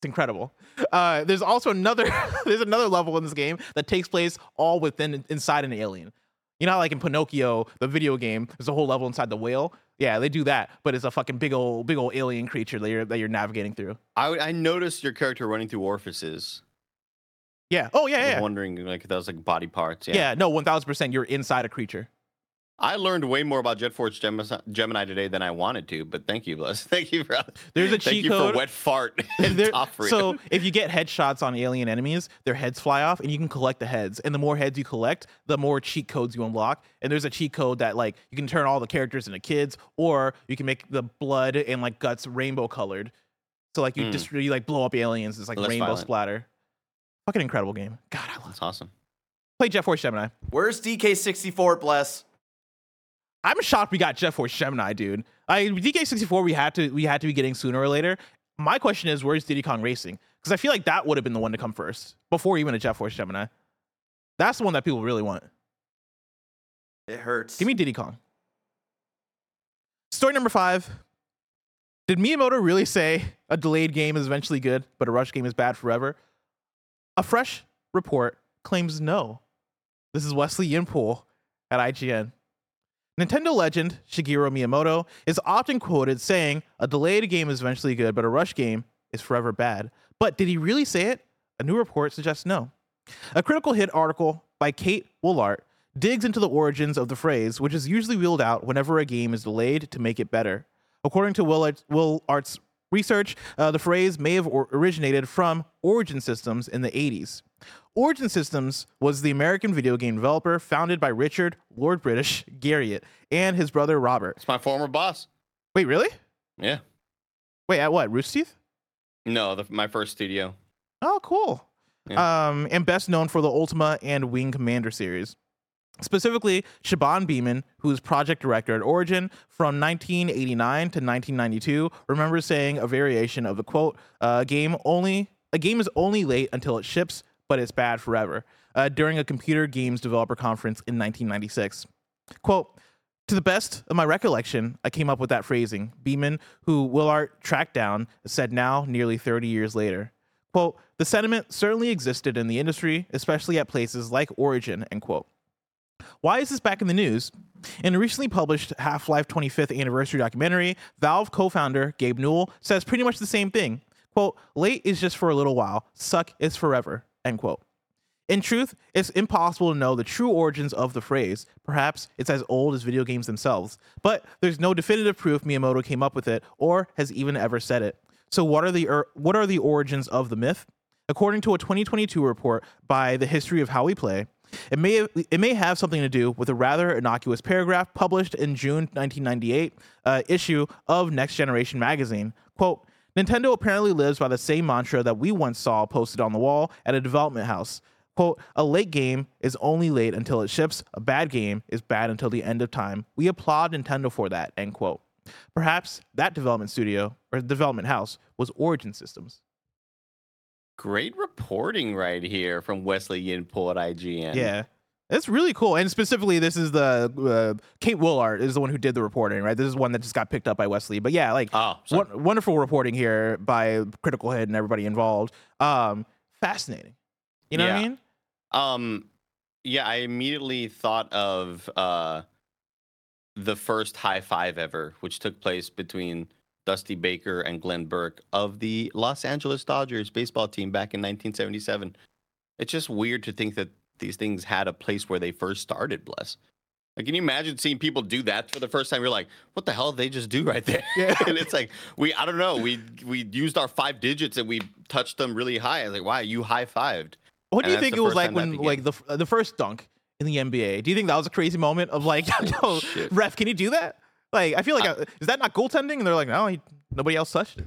It's incredible. Uh, there's also another there's another level in this game that takes place all within inside an alien. You know, how, like in Pinocchio, the video game, there's a whole level inside the whale. Yeah, they do that, but it's a fucking big old big old alien creature that you're that you're navigating through. I, I noticed your character running through orifices Yeah. Oh yeah, I was yeah. wondering like if that was like body parts Yeah. yeah, No, one thousand percent. You're inside a creature. I learned way more about jet force Gemini, gemini today than i wanted to but thank you bless thank you for There's a thank cheat you code. for wet fart And and there- so if you get headshots on alien enemies, their heads fly off, and you can collect the heads. And the more heads you collect, the more cheat codes you unlock. And there's a cheat code that like you can turn all the characters into kids, or you can make the blood and like guts rainbow colored. So like you Mm. just you like blow up aliens. It's like Less rainbow violent. splatter. Fucking incredible game. God, I love. that's awesome Play Jet Force Gemini. Where's DK64, bless? I'm shocked we got Jet Force Gemini, dude. I DK64 we had to we had to be getting sooner or later. My question is, where's Diddy Kong Racing? Because I feel like that would have been the one to come first before even a Jet Force Gemini. That's the one that people really want. It hurts. Give me Diddy Kong. Story number five. Did Miyamoto really say a delayed game is eventually good, but a rush game is bad forever? A fresh report claims no. This is Wesley Yin-Poole at IGN. Nintendo legend Shigeru Miyamoto is often quoted saying a delayed game is eventually good, but a rush game is forever bad. But did he really say it? A new report suggests no. A critical hit article by Kate Willaert digs into the origins of the phrase, which is usually wheeled out whenever a game is delayed to make it better. According to Willaert's research, uh, the phrase may have or- originated from Origin Systems in the 80s. Origin Systems was the American video game developer founded by Richard Lord British Garriott and his brother Robert. it's my former boss Wait, really? yeah Wait, at what? Rooster Teeth? no the, my first studio Oh, cool. Um, and best known for the Ultima and Wing Commander series. Specifically, Shaban Beeman, who was project director at Origin from 1989 to 1992, remembers saying a variation of the quote, uh, game only a game is only late until it ships, but it's bad forever. Uh, during a computer games developer conference in 1996. Quote, to the best of my recollection, I came up with that phrasing. Beeman, who Willaert tracked down, said now, nearly 30 years later. Quote, the sentiment certainly existed in the industry, especially at places like Origin, end quote. Why is this back in the news? In a recently published Half Life 25th anniversary documentary, Valve co founder Gabe Newell says pretty much the same thing. Quote, late is just for a little while, suck is forever, end quote. In truth, it's impossible to know the true origins of the phrase. Perhaps it's as old as video games themselves, but there's no definitive proof Miyamoto came up with it or has even ever said it. So what are the er, what are the origins of the myth? According to a 2022 report by The History of How We Play, it may it may have something to do with a rather innocuous paragraph published in June 1998 uh, issue of Next Generation magazine. Quote: Nintendo apparently lives by the same mantra that we once saw posted on the wall at a development house. Quote, a late game is only late until it ships. A bad game is bad until the end of time. We applaud Nintendo for that, end quote. Perhaps that development studio or development house was Origin Systems. Great reporting right here from Wesley Yin-Poole at IGN. Yeah. It's really cool. And specifically, this is the uh, Kate Willaert is the one who did the reporting, right? This is one that just got picked up by Wesley. But yeah, like Oh, wonderful reporting here by Critical Hit and everybody involved. Um, fascinating. You know what I mean? Um, yeah, I immediately thought of uh, the first high five ever, which took place between Dusty Baker and Glenn Burke of the Los Angeles Dodgers baseball team back in 1977. It's just weird to think that these things had a place where they first started. Bless. Like, can you imagine seeing people do that for the first time? You're like, what the hell did they just do right there? Yeah. and it's like we, I don't know, we we used our five digits and we touched them really high. I was like, wow, you high fived. What do you think it was like when like the the first dunk in the NBA? Do you think that was a crazy moment of like, no, shit. ref, can you do that? Like, I feel like uh, is that not goaltending? And they're like, no, he, nobody else touched it.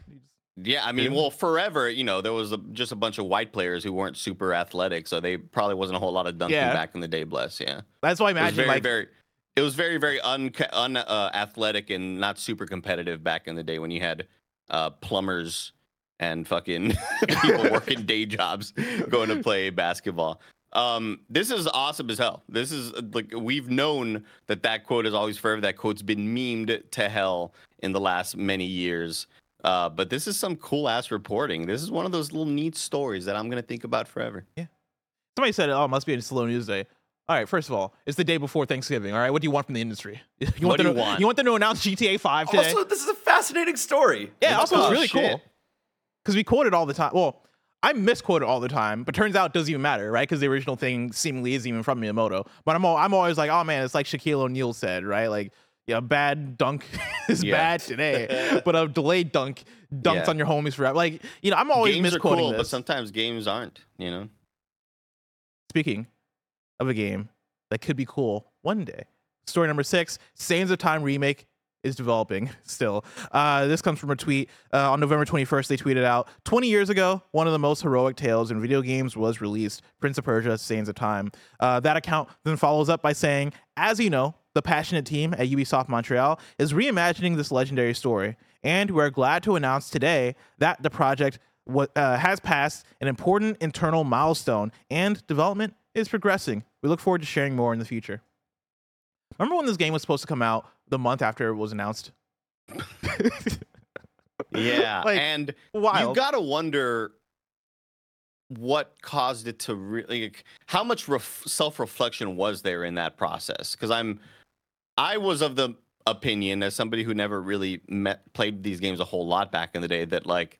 Yeah, I mean, well, forever, you know, there was a, just a bunch of white players who weren't super athletic, so they probably wasn't a whole lot of dunking Yeah. back in the day. Bless, yeah. That's why I imagine very, like very. It was very, very un, un uh, athletic and not super competitive back in the day when you had uh, plumbers and fucking people working day jobs going to play basketball. Um, this is awesome as hell. This is uh, like we've known that that quote is always forever. That quote's been memed to hell in the last many years. Uh, but this is some cool ass reporting. This is one of those little neat stories that I'm gonna think about forever. Yeah. Somebody said, oh, it must be a slow news day. All right, first of all, it's the day before Thanksgiving. All right, what do you want from the industry? You What do them you to, want? You want them to announce GTA 5 today? Also, this is a fascinating story. yeah, also it's really shit. cool because we quote it all the time. Well, I misquote it all the time, but turns out it doesn't even matter, right? Because the original thing seemingly isn't even from Miyamoto. But I'm all, I'm always like, oh man, it's like Shaquille O'Neal said, right? Like, yeah, bad dunk is Yeah. bad today, but a delayed dunk dunks Yeah. on your homies forever. Like, you know, I'm always games are misquoting cool, but sometimes games aren't. You know. Speaking of a game that could be cool one day, story number six Sands of Time remake is developing still. Uh, this comes from a tweet uh, on November 21st. They tweeted out 20 years ago, one of the most heroic tales in video games was released Prince of Persia Sands of Time. Uh, that account then follows up by saying, As you know, the passionate team at Ubisoft Montreal is reimagining this legendary story. And we're glad to announce today that the project wa- uh, has passed an important internal milestone and development is progressing. We look forward to sharing more in the future. Remember when this game was supposed to come out the month after it was announced? Yeah, Like, and wild. you gotta wonder what caused it to really. Like, how much ref- self-reflection was there in that process? Because I'm, I was of the opinion as somebody who never really met played these games a whole lot back in the day that like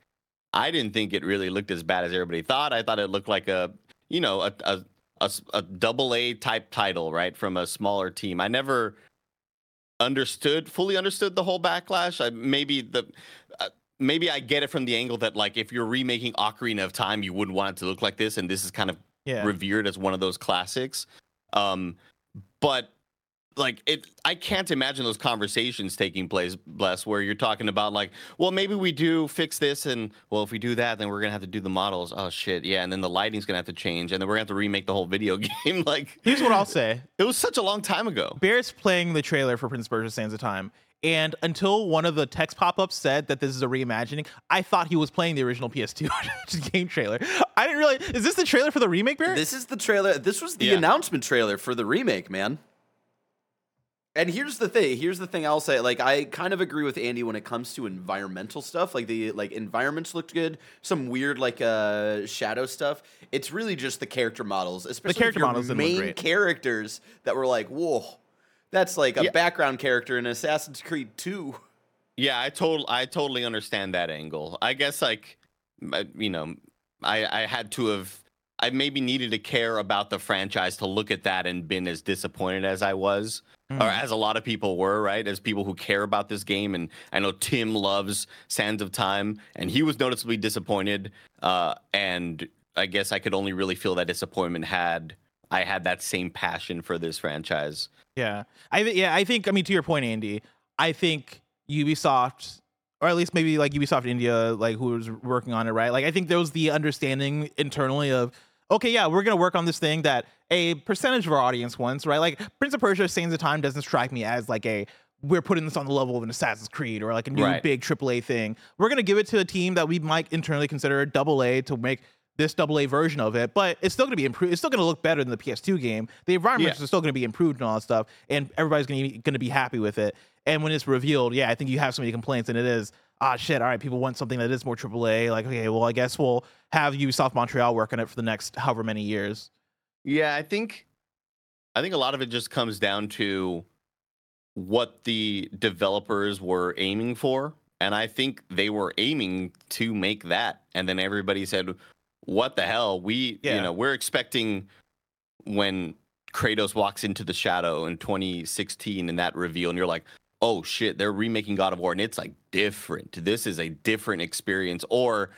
I didn't think it really looked as bad as everybody thought. I thought it looked like a you know a a a double A type title right from a smaller team. I never understood fully understood the whole backlash. I, maybe the uh, maybe I get it from the angle that like if you're remaking Ocarina of Time, you wouldn't want it to look like this, and this is kind of Yeah. revered as one of those classics. Um, but like it i can't imagine those conversations taking place bless where you're talking about like well maybe we do fix this and well if we do that then we're gonna have to do the models oh shit yeah and then the lighting's gonna have to change and then we're gonna have to remake the whole video game like Here's what I'll say. it was such a long time ago Bear's playing the trailer for Prince of Persia Sands of Time. And until one of the text pop-ups said that this is a reimagining, I thought he was playing the original PS2 game trailer. I didn't realize. Is this the trailer for the remake, Bear? This is the trailer. This was the Yeah. announcement trailer for the remake, man. And here's the thing. Here's the thing I'll say. Like, I kind of agree with Andy when it comes to environmental stuff. Like the like environments looked good. Some weird like uh shadow stuff. It's really just the character models, especially the character models main characters that were like, whoa, that's like a Yeah. background character in Assassin's Creed 2. Yeah, I total I totally understand that angle. I guess like you know, I I had to have I maybe needed to care about the franchise to look at that and been as disappointed as I was or as a lot of people were, right? As people who care about this game and I know Tim loves Sands of Time and he was noticeably disappointed uh and I guess I could only really feel that disappointment had I had that same passion for this franchise. Yeah, I th- yeah, I think. I mean, to your point, Andy, I think Ubisoft, or at least maybe like Ubisoft India, like who was working on it, right? Like, I think there was the understanding internally of, okay, yeah, we're gonna work on this thing that a percentage of our audience wants, right? Like, Prince of Persia: Sands of Time doesn't strike me as like a we're putting this on the level of an Assassin's Creed or like a new Right. big AAA thing. We're gonna give it to a team that we might internally consider a double A to make this double A version of it, but it's still gonna be improved. It's still gonna look better than the PS2 game. The environments Yeah. are still gonna be improved and all that stuff, and everybody's gonna be, gonna be happy with it. And when it's revealed, yeah, I think you have so many complaints, and it is ah shit. All right, people want something that is more AAA. Like okay, well I guess we'll have Ubisoft Montreal work on it for the next however many years. Yeah, I think I think a lot of it just comes down to what the developers were aiming for. And I think they were aiming to make that. And then everybody said, What the hell? We Yeah. you know, we're expecting when Kratos walks into the shadow in 2016 in that reveal, and you're like, oh shit, they're remaking God of War, and it's like different. This is a different experience, or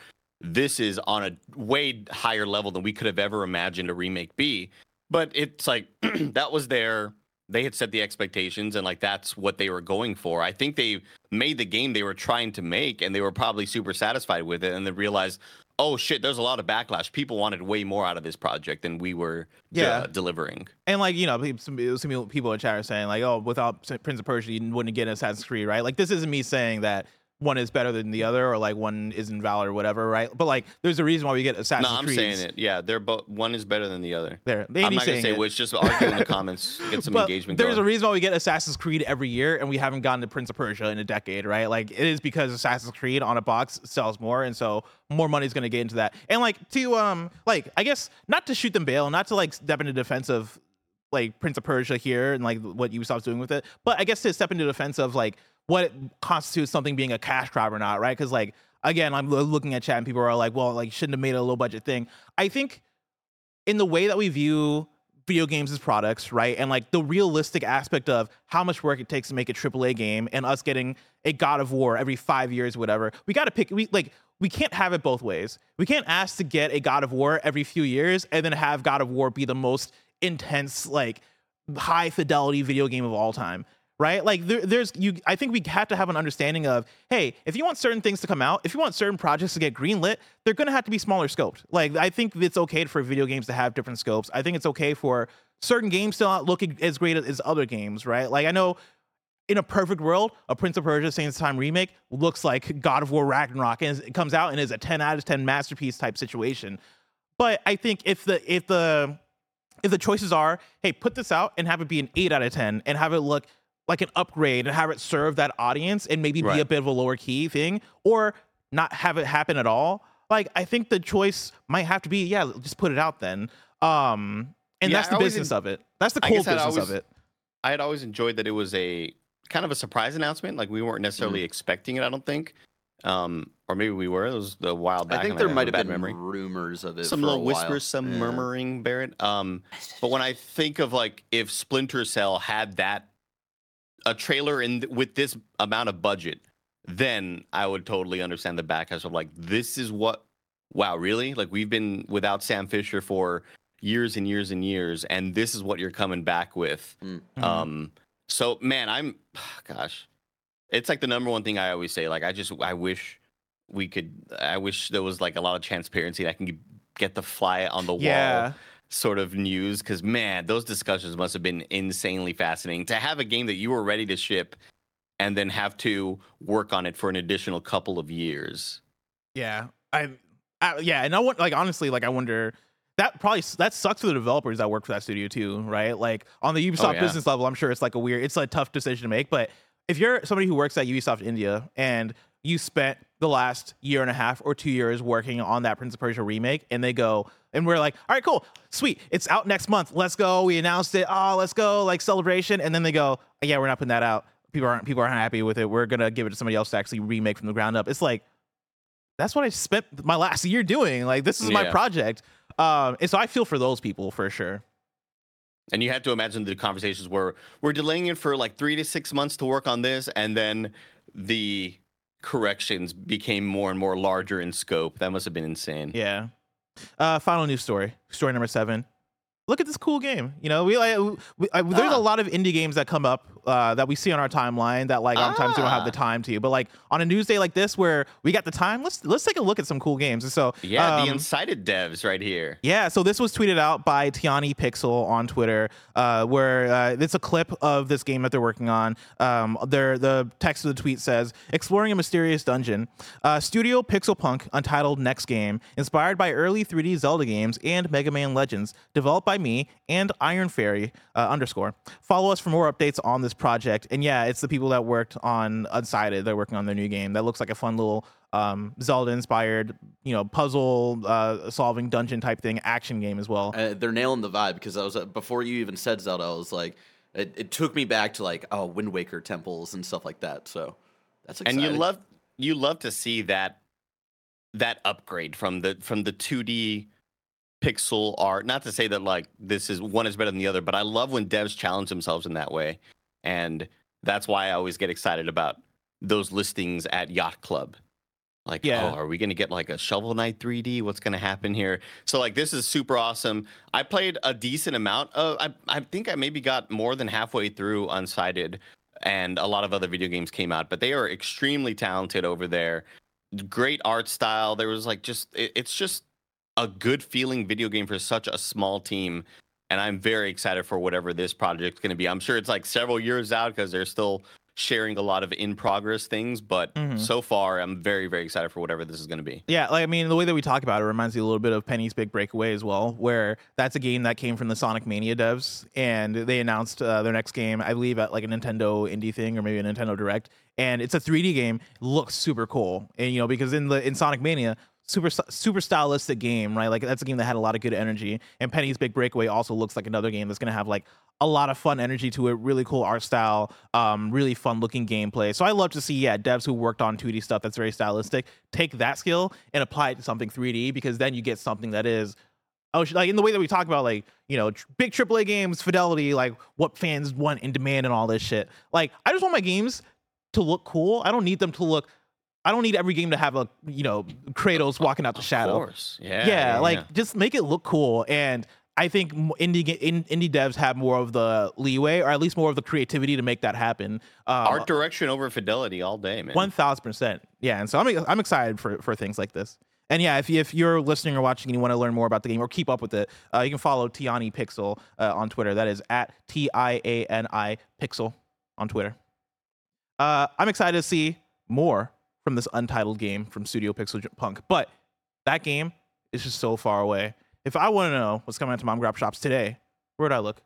this is on a way higher level than we could have ever imagined a remake be. But it's like that was their they had set the expectations and like that's what they were going for. I think they made the game they were trying to make and they were probably super satisfied with it and then realized, oh shit, there's a lot of backlash. People wanted way more out of this project than we were de- Yeah. delivering. And like you know, some, people in chat are saying like, oh, without Prince of Persia, you wouldn't get Assassin's Creed, right? Like this isn't me saying that one is better than the other or like one is invalid or whatever, right? But like, there's a reason why we get Assassin's Creed. no, I'm Creed. saying it. Yeah, they're both one is better than the other. There, I'm Andy's not gonna say it. which. Just argue in the comments, get some But engagement. There's going. a reason why we get Assassin's Creed every year, and we haven't gotten to Prince of Persia in a decade, right? Like it is because Assassin's Creed on a box sells more, and so more money's gonna get into that. And like to um, like I guess not to shoot them bail, not to like step into defense of like Prince of Persia here and like what Ubisoft's doing with it, but I guess to step into defense of like what constitutes something being a cash grab or not, right? Because like again, I'm looking at chat and people are like, well, like shouldn't have made it a low budget thing. I think in the way that we view video games as products, right? And like the realistic aspect of how much work it takes to make a AAA game and us getting a God of War every five years, whatever. We got to pick, we like, we can't have it both ways. We can't ask to get a God of War every few years and then have God of War be the most intense, like high fidelity video game of all time. Right? Like there, there's you I think we have to have an understanding of, hey, if you want certain things to come out, if you want certain projects to get greenlit, they're gonna have to be smaller scoped. Like I think it's okay for video games to have different scopes. I think it's okay for certain games to not look as great as other games, right? Like I know in a perfect world, a Prince of Persia Saints Time remake looks like God of War Ragnarok and it comes out and is a 10 out of 10 masterpiece type situation. But I think if the if the if the choices are, hey, put this out and have it be an 8 out of 10 and have it look like an upgrade and have it serve that audience and maybe be a bit of a lower key thing or not have it happen at all. Like I think the choice might have to be, yeah, just put it out then. Um and Yeah, that's the business en- of it. That's the cool guess I'd business always- of it. I had always enjoyed that it was a kind of a surprise announcement. Like we weren't necessarily Mm-hmm. expecting it. I don't think, um, or maybe we were. It was a while back. I think there have might have been memory. rumors of it. some for a little while. whispers, some Yeah. murmuring, Barrett. Um, but when I think of like if Splinter Cell had that a trailer in th- with this amount of budget, then I would totally understand the backlash of like this is what. Wow, really? Like we've been without Sam Fisher for years and years and years, and this is what you're coming back with. Mm. Mm-hmm. Um, So man, I'm gosh. It's like the number one thing I always say. Like I just I wish we could I wish there was like a lot of transparency that I can get the fly on the wall Yeah. Sort of news because man, those discussions must have been insanely fascinating. To have a game that you were ready to ship and then have to work on it for an additional couple of years. Yeah, I, I yeah, and I want like honestly, like I wonder that probably that sucks for the developers that work for that studio too, right? Like on the oh, Ubisoft Oh, yeah. business level, I'm sure it's like a weird, it's a tough decision to make. But if you're somebody who works at Ubisoft India and you spent the last year and a half or two years working on that Prince of Persia remake, and they go and we're like, all right, cool, sweet, it's out next month, let's go. We announced it, oh, let's go, like celebration, and then they go, yeah, we're not putting that out. People aren't people aren't happy with it. We're gonna give it to somebody else to actually remake from the ground up. It's like that's what I spent my last year doing. Like this is my project. Um, and so I feel for those people for sure. And you had to imagine the conversations where we're delaying it for like three to six months to work on this, and then the corrections became more and more larger in scope. That must have been insane. Yeah. Uh, final news story. Story number seven. Look at this cool game. You know, we like we, I, there's Ah. a lot of indie games that come up uh, that we see on our timeline that like sometimes we don't have the Ah. time to. But like on a news day like this where we got the time, let's let's take a look at some cool games. And so Yeah, um, the incited devs right here. Yeah, so this was tweeted out by Tiani Pixel on Twitter, uh, where uh, it's a clip of this game that they're working on. Um, their the text of the tweet says, "Exploring a mysterious dungeon, uh, Studio Pixel Punk Untitled Next Game, inspired by early 3D Zelda games and Mega Man Legends, developed by me and Iron Fairy uh, underscore. Follow us for more updates on this project. And yeah, it's the people that worked on Unsighted. They're working on their new game that looks like a fun little." Um, Zelda-inspired, you know, puzzle uh, solving dungeon type thing, action game as well. Uh, they're nailing the vibe because I was uh, before you even said Zelda, I was like, it, it took me back to like oh Wind Waker temples and stuff like that. So that's and you love you love to see that that upgrade from the from the 2D pixel art. Not to say that like this is one is better than the other, but I love when devs challenge themselves in that way, and that's why I always get excited about those listings at Yacht Club. Like, Yeah. oh, are we gonna get like a Shovel Knight 3D? What's gonna happen here? So like, this is super awesome. I played a decent amount of. I I think I maybe got more than halfway through Unsighted, and a lot of other video games came out. But they are extremely talented over there. Great art style. There was like just it, it's just a good feeling video game for such a small team. And I'm very excited for whatever this project's going to be. I'm sure it's like several years out because they're still sharing a lot of in progress things. But Mhm. so far, I'm very, very excited for whatever this is going to be. Yeah, like I mean, the way that we talk about it reminds me a little bit of Penny's Big Breakaway as well, where that's a game that came from the Sonic Mania devs, and they announced uh, their next game, I believe, at like a Nintendo indie thing or maybe a Nintendo Direct, and it's a 3D game, looks super cool, and you know because in the in Sonic Mania. Super super stylistic game, right? Like that's a game that had a lot of good energy. And Penny's Big Breakaway also looks like another game that's gonna have like a lot of fun energy to it, really cool art style, um, really fun looking gameplay. So I love to see, yeah, devs who worked on 2D stuff that's very stylistic take that skill and apply it to something 3D because then you get something that is oh like in the way that we talk about like you know tr- big AAA games, fidelity, like what fans want and demand and all this shit. Like I just want my games to look cool. I don't need them to look. I don't need every game to have a you know Kratos walking out the shadow. Of course. Yeah. yeah, like just make it look cool. And i think indie in, indie devs have more of the leeway or at least more of the creativity to make that happen. Um, Art direction over fidelity all day, man. 1000% yeah and so i'm, I'm excited for, for things like this. And yeah if, if you're listening or watching and you want to learn more about the game or keep up with it uh, you can follow tiani pixel uh, on twitter. That is at t-i-a-n-i pixel on twitter. Uh, i'm excited to see more from this untitled game from studio pixel punk but that game is just so far away if i want to know what's coming out to mom grab shops today where would i look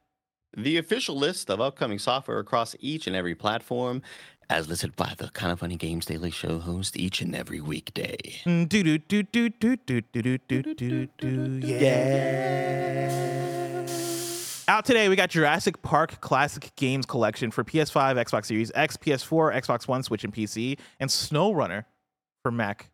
The official list of upcoming software across each and every platform, as listed by the Kind of Funny Games Daily Show host each and every weekday. Mm, do do do do do do do do do do do yeah. Out today, we got Jurassic Park Classic Games Collection for PS5, Xbox Series X, PS4, Xbox One, Switch, and PC, and SnowRunner for Mac.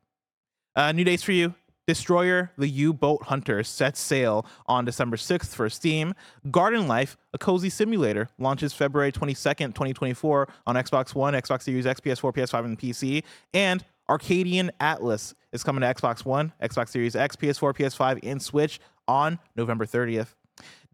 Uh, new dates for you. Destroyer, the U-Boat Hunter, sets sail on December 6th for Steam. Garden Life, a cozy simulator, launches February 22nd, 2024 on Xbox One, Xbox Series X, PS4, PS5, and PC. And Arcadian Atlas is coming to Xbox One, Xbox Series X, PS4, PS5, and Switch on November 30th.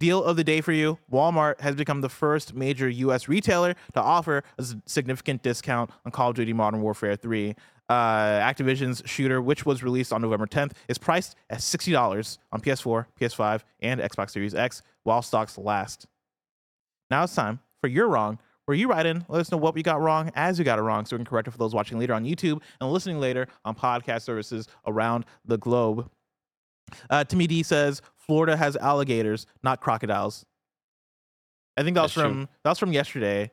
Deal of the day for you Walmart has become the first major U.S. retailer to offer a significant discount on Call of Duty Modern Warfare 3. Uh, Activision's shooter, which was released on November 10th, is priced at $60 on PS4, PS5, and Xbox Series X while stocks last. Now it's time for You're Wrong, where you write in, let us know what we got wrong as you got it wrong, so we can correct it for those watching later on YouTube and listening later on podcast services around the globe. Uh, Timmy D says Florida has alligators, not crocodiles. I think that was That's true. from that was from yesterday,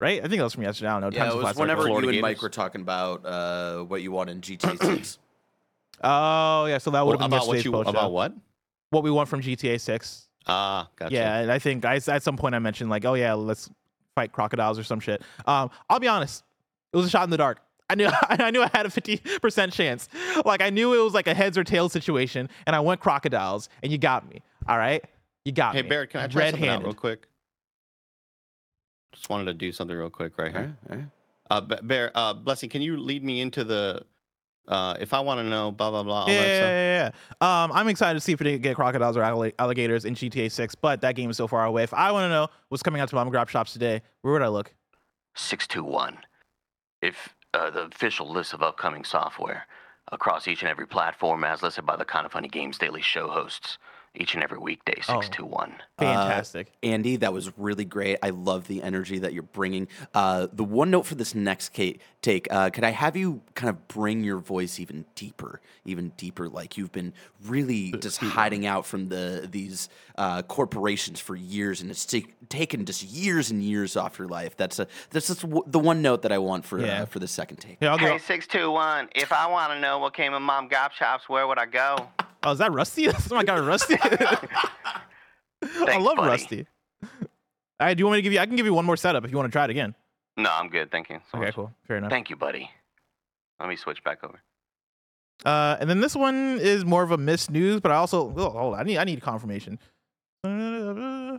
right? I think that was from yesterday. I don't know. Yeah, Times it of was Flat whenever Circle. you Florida and Mike Gators. were talking about uh, what you want in GTA 6. Oh yeah, so that would Well, have been about what yesterday's you post show. about what? What we want from GTA Six. Ah, gotcha. Yeah, and I think I at some point I mentioned like, oh yeah, let's fight crocodiles or some shit. Um, I'll be honest, it was a shot in the dark. I knew I knew I had a fifty percent chance. Like I knew it was like a heads or tails situation, and I went crocodiles, and you got me. All right, you got Hey me. Barrett, can I try something out real quick? Just wanted to do something real quick right here. right, all right. Uh, Ba- Bear, uh, Blessing, can you lead me into the, uh, if I want to know, blah blah blah, all Yeah, that yeah, stuff. yeah, yeah. Um, I'm excited to see if we get crocodiles or alli- alligators in GTA 6, but that game is so far away. If I want to know what's coming out to mom and grab shops today, where would I look? 621. If uh, the official list of upcoming software across each and every platform as listed by the Kind of Funny Games Daily Show hosts each and every weekday, Oh. 621. Fantastic. Andy, that was really great. I love the energy that you're bringing. Uh, the one note for this next ca- take, uh, could I have you kind of bring your voice even deeper, even deeper? Like you've been really just hiding out from the these uh, corporations for years, and it's ta- taken just years and years off your life. That's a that's just w- the one note that I want for Yeah. uh, for the second take. yeah, I'll go. Hey, 621. If I want to know what came in Mom Gop Shops, where would I go? Oh, is that Rusty? That's my guy, Rusty. I love buddy. Rusty. All right, do you want me to give you? I can give you one more setup if you want to try it again. No, I'm good. Thank you. so Okay, much. cool, fair enough. Thank you, buddy. Let me switch back over. Uh, and then this one is more of a missed news, but I also oh, hold on, I need I need confirmation. whoa, whoa,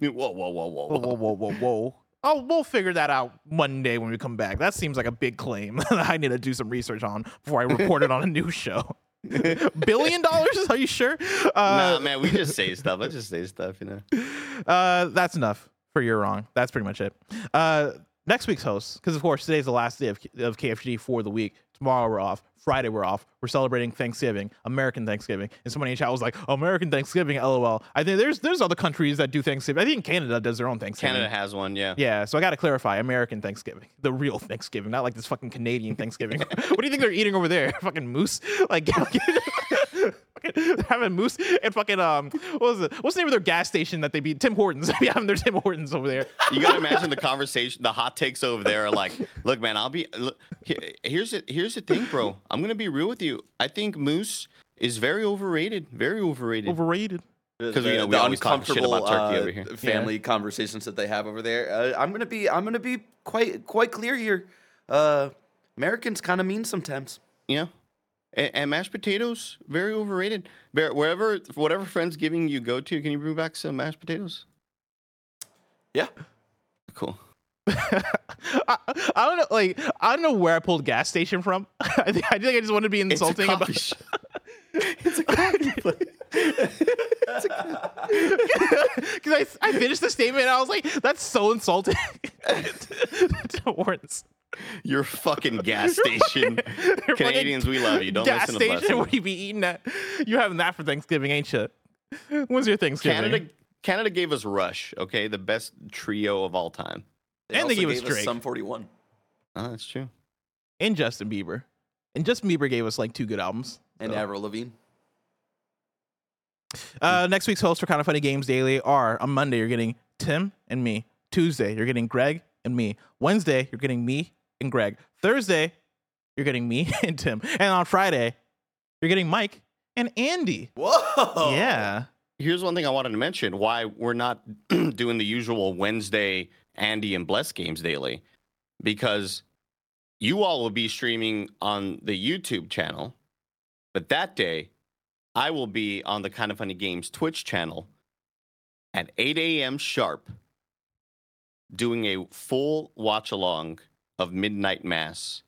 whoa, whoa, whoa, whoa, whoa, whoa, whoa. Oh, we'll figure that out Monday when we come back. That seems like a big claim that I need to do some research on before I report it on a news show. Billion dollars? Are you sure? Uh, nah, man, we just say stuff. I just say stuff, you know. Uh, that's enough for you're wrong. That's pretty much it. Uh, next week's host, because of course today's the last day of, of KFG for the week. Tomorrow we're off. Friday we're off. We're celebrating Thanksgiving, American Thanksgiving. And somebody in chat was like, "American Thanksgiving, lol." I think there's there's other countries that do Thanksgiving. I think Canada does their own Thanksgiving. Canada has one, yeah. Yeah, so I got to clarify American Thanksgiving, the real Thanksgiving, not like this fucking Canadian Thanksgiving. what do you think they're eating over there? fucking moose? Like, fucking- having moose and fucking um, what was it? What's the name of their gas station that they beat? Tim Hortons. They having their Tim Hortons over there. You gotta imagine the conversation, the hot takes over there are like, look, man, I'll be. Look, here's it. Here's the thing, bro. I'm gonna be real with you. I think moose is very overrated. Very overrated. Overrated. Because you know we always talk shit about turkey uh, over here. Family conversations that they have over there. Uh, I'm gonna be I'm gonna be quite quite clear here. Uh, Americans kind of mean sometimes. Yeah. And, and mashed potatoes, very overrated. Wherever, whatever Friendsgiving you go to, can you bring back some mashed potatoes? Yeah. Cool. I, I don't know, like I don't know where I pulled gas station from. I think I think I just wanted to be insulting it's a about. coffee shop. it's a coffee place. Because I, I finished the statement and I was like, that's so insulting to Hortons. Your fucking gas station. Canadians, we love you. Don't gas listen to station Blessing. where you be eating that. You having that for Thanksgiving, ain't you? When's your Thanksgiving? Canada, Canada gave us Rush, okay, the best trio of all time. And they also gave us Drake. Sum 41. Oh, that's true. and Justin Bieber. And Justin Bieber gave us like two good albums. And So. Avril Lavigne. Uh, next week's hosts for Kind of Funny Games Daily are on Monday, you're getting Tim and me. Tuesday, you're getting Greg and me. Wednesday, you're getting me and Greg. Thursday, you're getting me and Tim. And on Friday, you're getting Mike and Andy. Whoa. Yeah. Here's one thing I wanted to mention why we're not doing the usual Wednesday Andy and Bless games daily. Because you all will be streaming on the YouTube channel, but that day I will be on the Kind of Funny Games Twitch channel at 8 a.m. sharp doing a full watch along of Midnight Mass,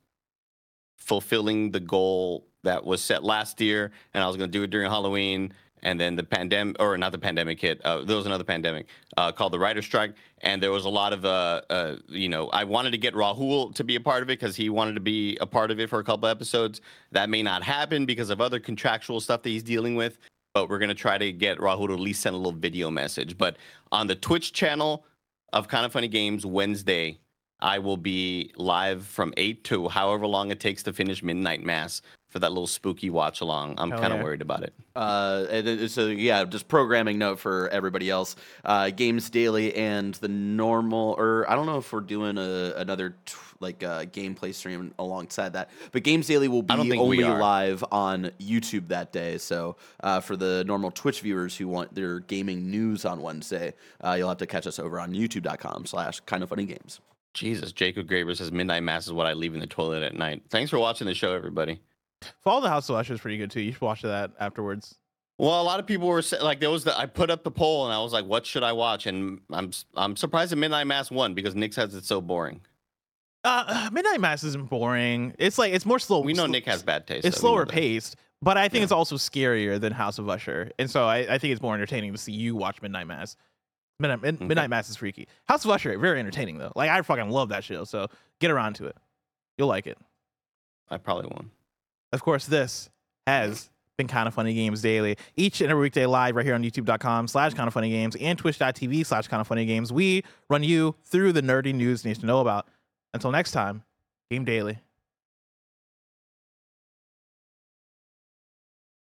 fulfilling the goal that was set last year. And I was going to do it during Halloween. and then the pandemic, or not the pandemic hit. Uh, there was another pandemic uh, called the writer strike, and there was a lot of, uh, uh, you know, I wanted to get Rahul to be a part of it because he wanted to be a part of it for a couple episodes. That may not happen because of other contractual stuff that he's dealing with. But we're gonna try to get Rahul to at least send a little video message. But on the Twitch channel of Kind of Funny Games Wednesday, I will be live from eight to however long it takes to finish Midnight Mass for that little spooky watch along. I'm kind of yeah. worried about it. Uh, and so yeah, just programming note for everybody else. Uh, Games Daily and the normal, or I don't know if we're doing a, another t- like uh, gameplay stream alongside that, but Games Daily will be only live on YouTube that day. So uh, for the normal Twitch viewers who want their gaming news on Wednesday, uh, you'll have to catch us over on YouTube.com/slash Kind of Funny Games. Jesus, Jacob Graber says Midnight Mass is what I leave in the toilet at night. Thanks for watching the show, everybody. Follow the House of Usher is pretty good too. You should watch that afterwards. Well, a lot of people were like, there was the I put up the poll and I was like, what should I watch? And I'm I'm surprised that Midnight Mass won because Nick says it's so boring. Uh, Midnight Mass isn't boring. It's like it's more slow. We know Nick has bad taste. It's so slower paced, but I think it's also scarier than House of Usher, and so I, I think it's more entertaining to see you watch Midnight Mass. Midnight, Mid- mm-hmm. Midnight Mass is freaky. House of Usher very entertaining though. Like I fucking love that show. So get around to it. You'll like it. I probably won't. Of course, this has been Kind of Funny Games Daily. Each and every weekday live right here on youtube.com slash kind of funny games and twitch.tv slash kind of funny games. We run you through the nerdy news you need to know about. Until next time, game daily.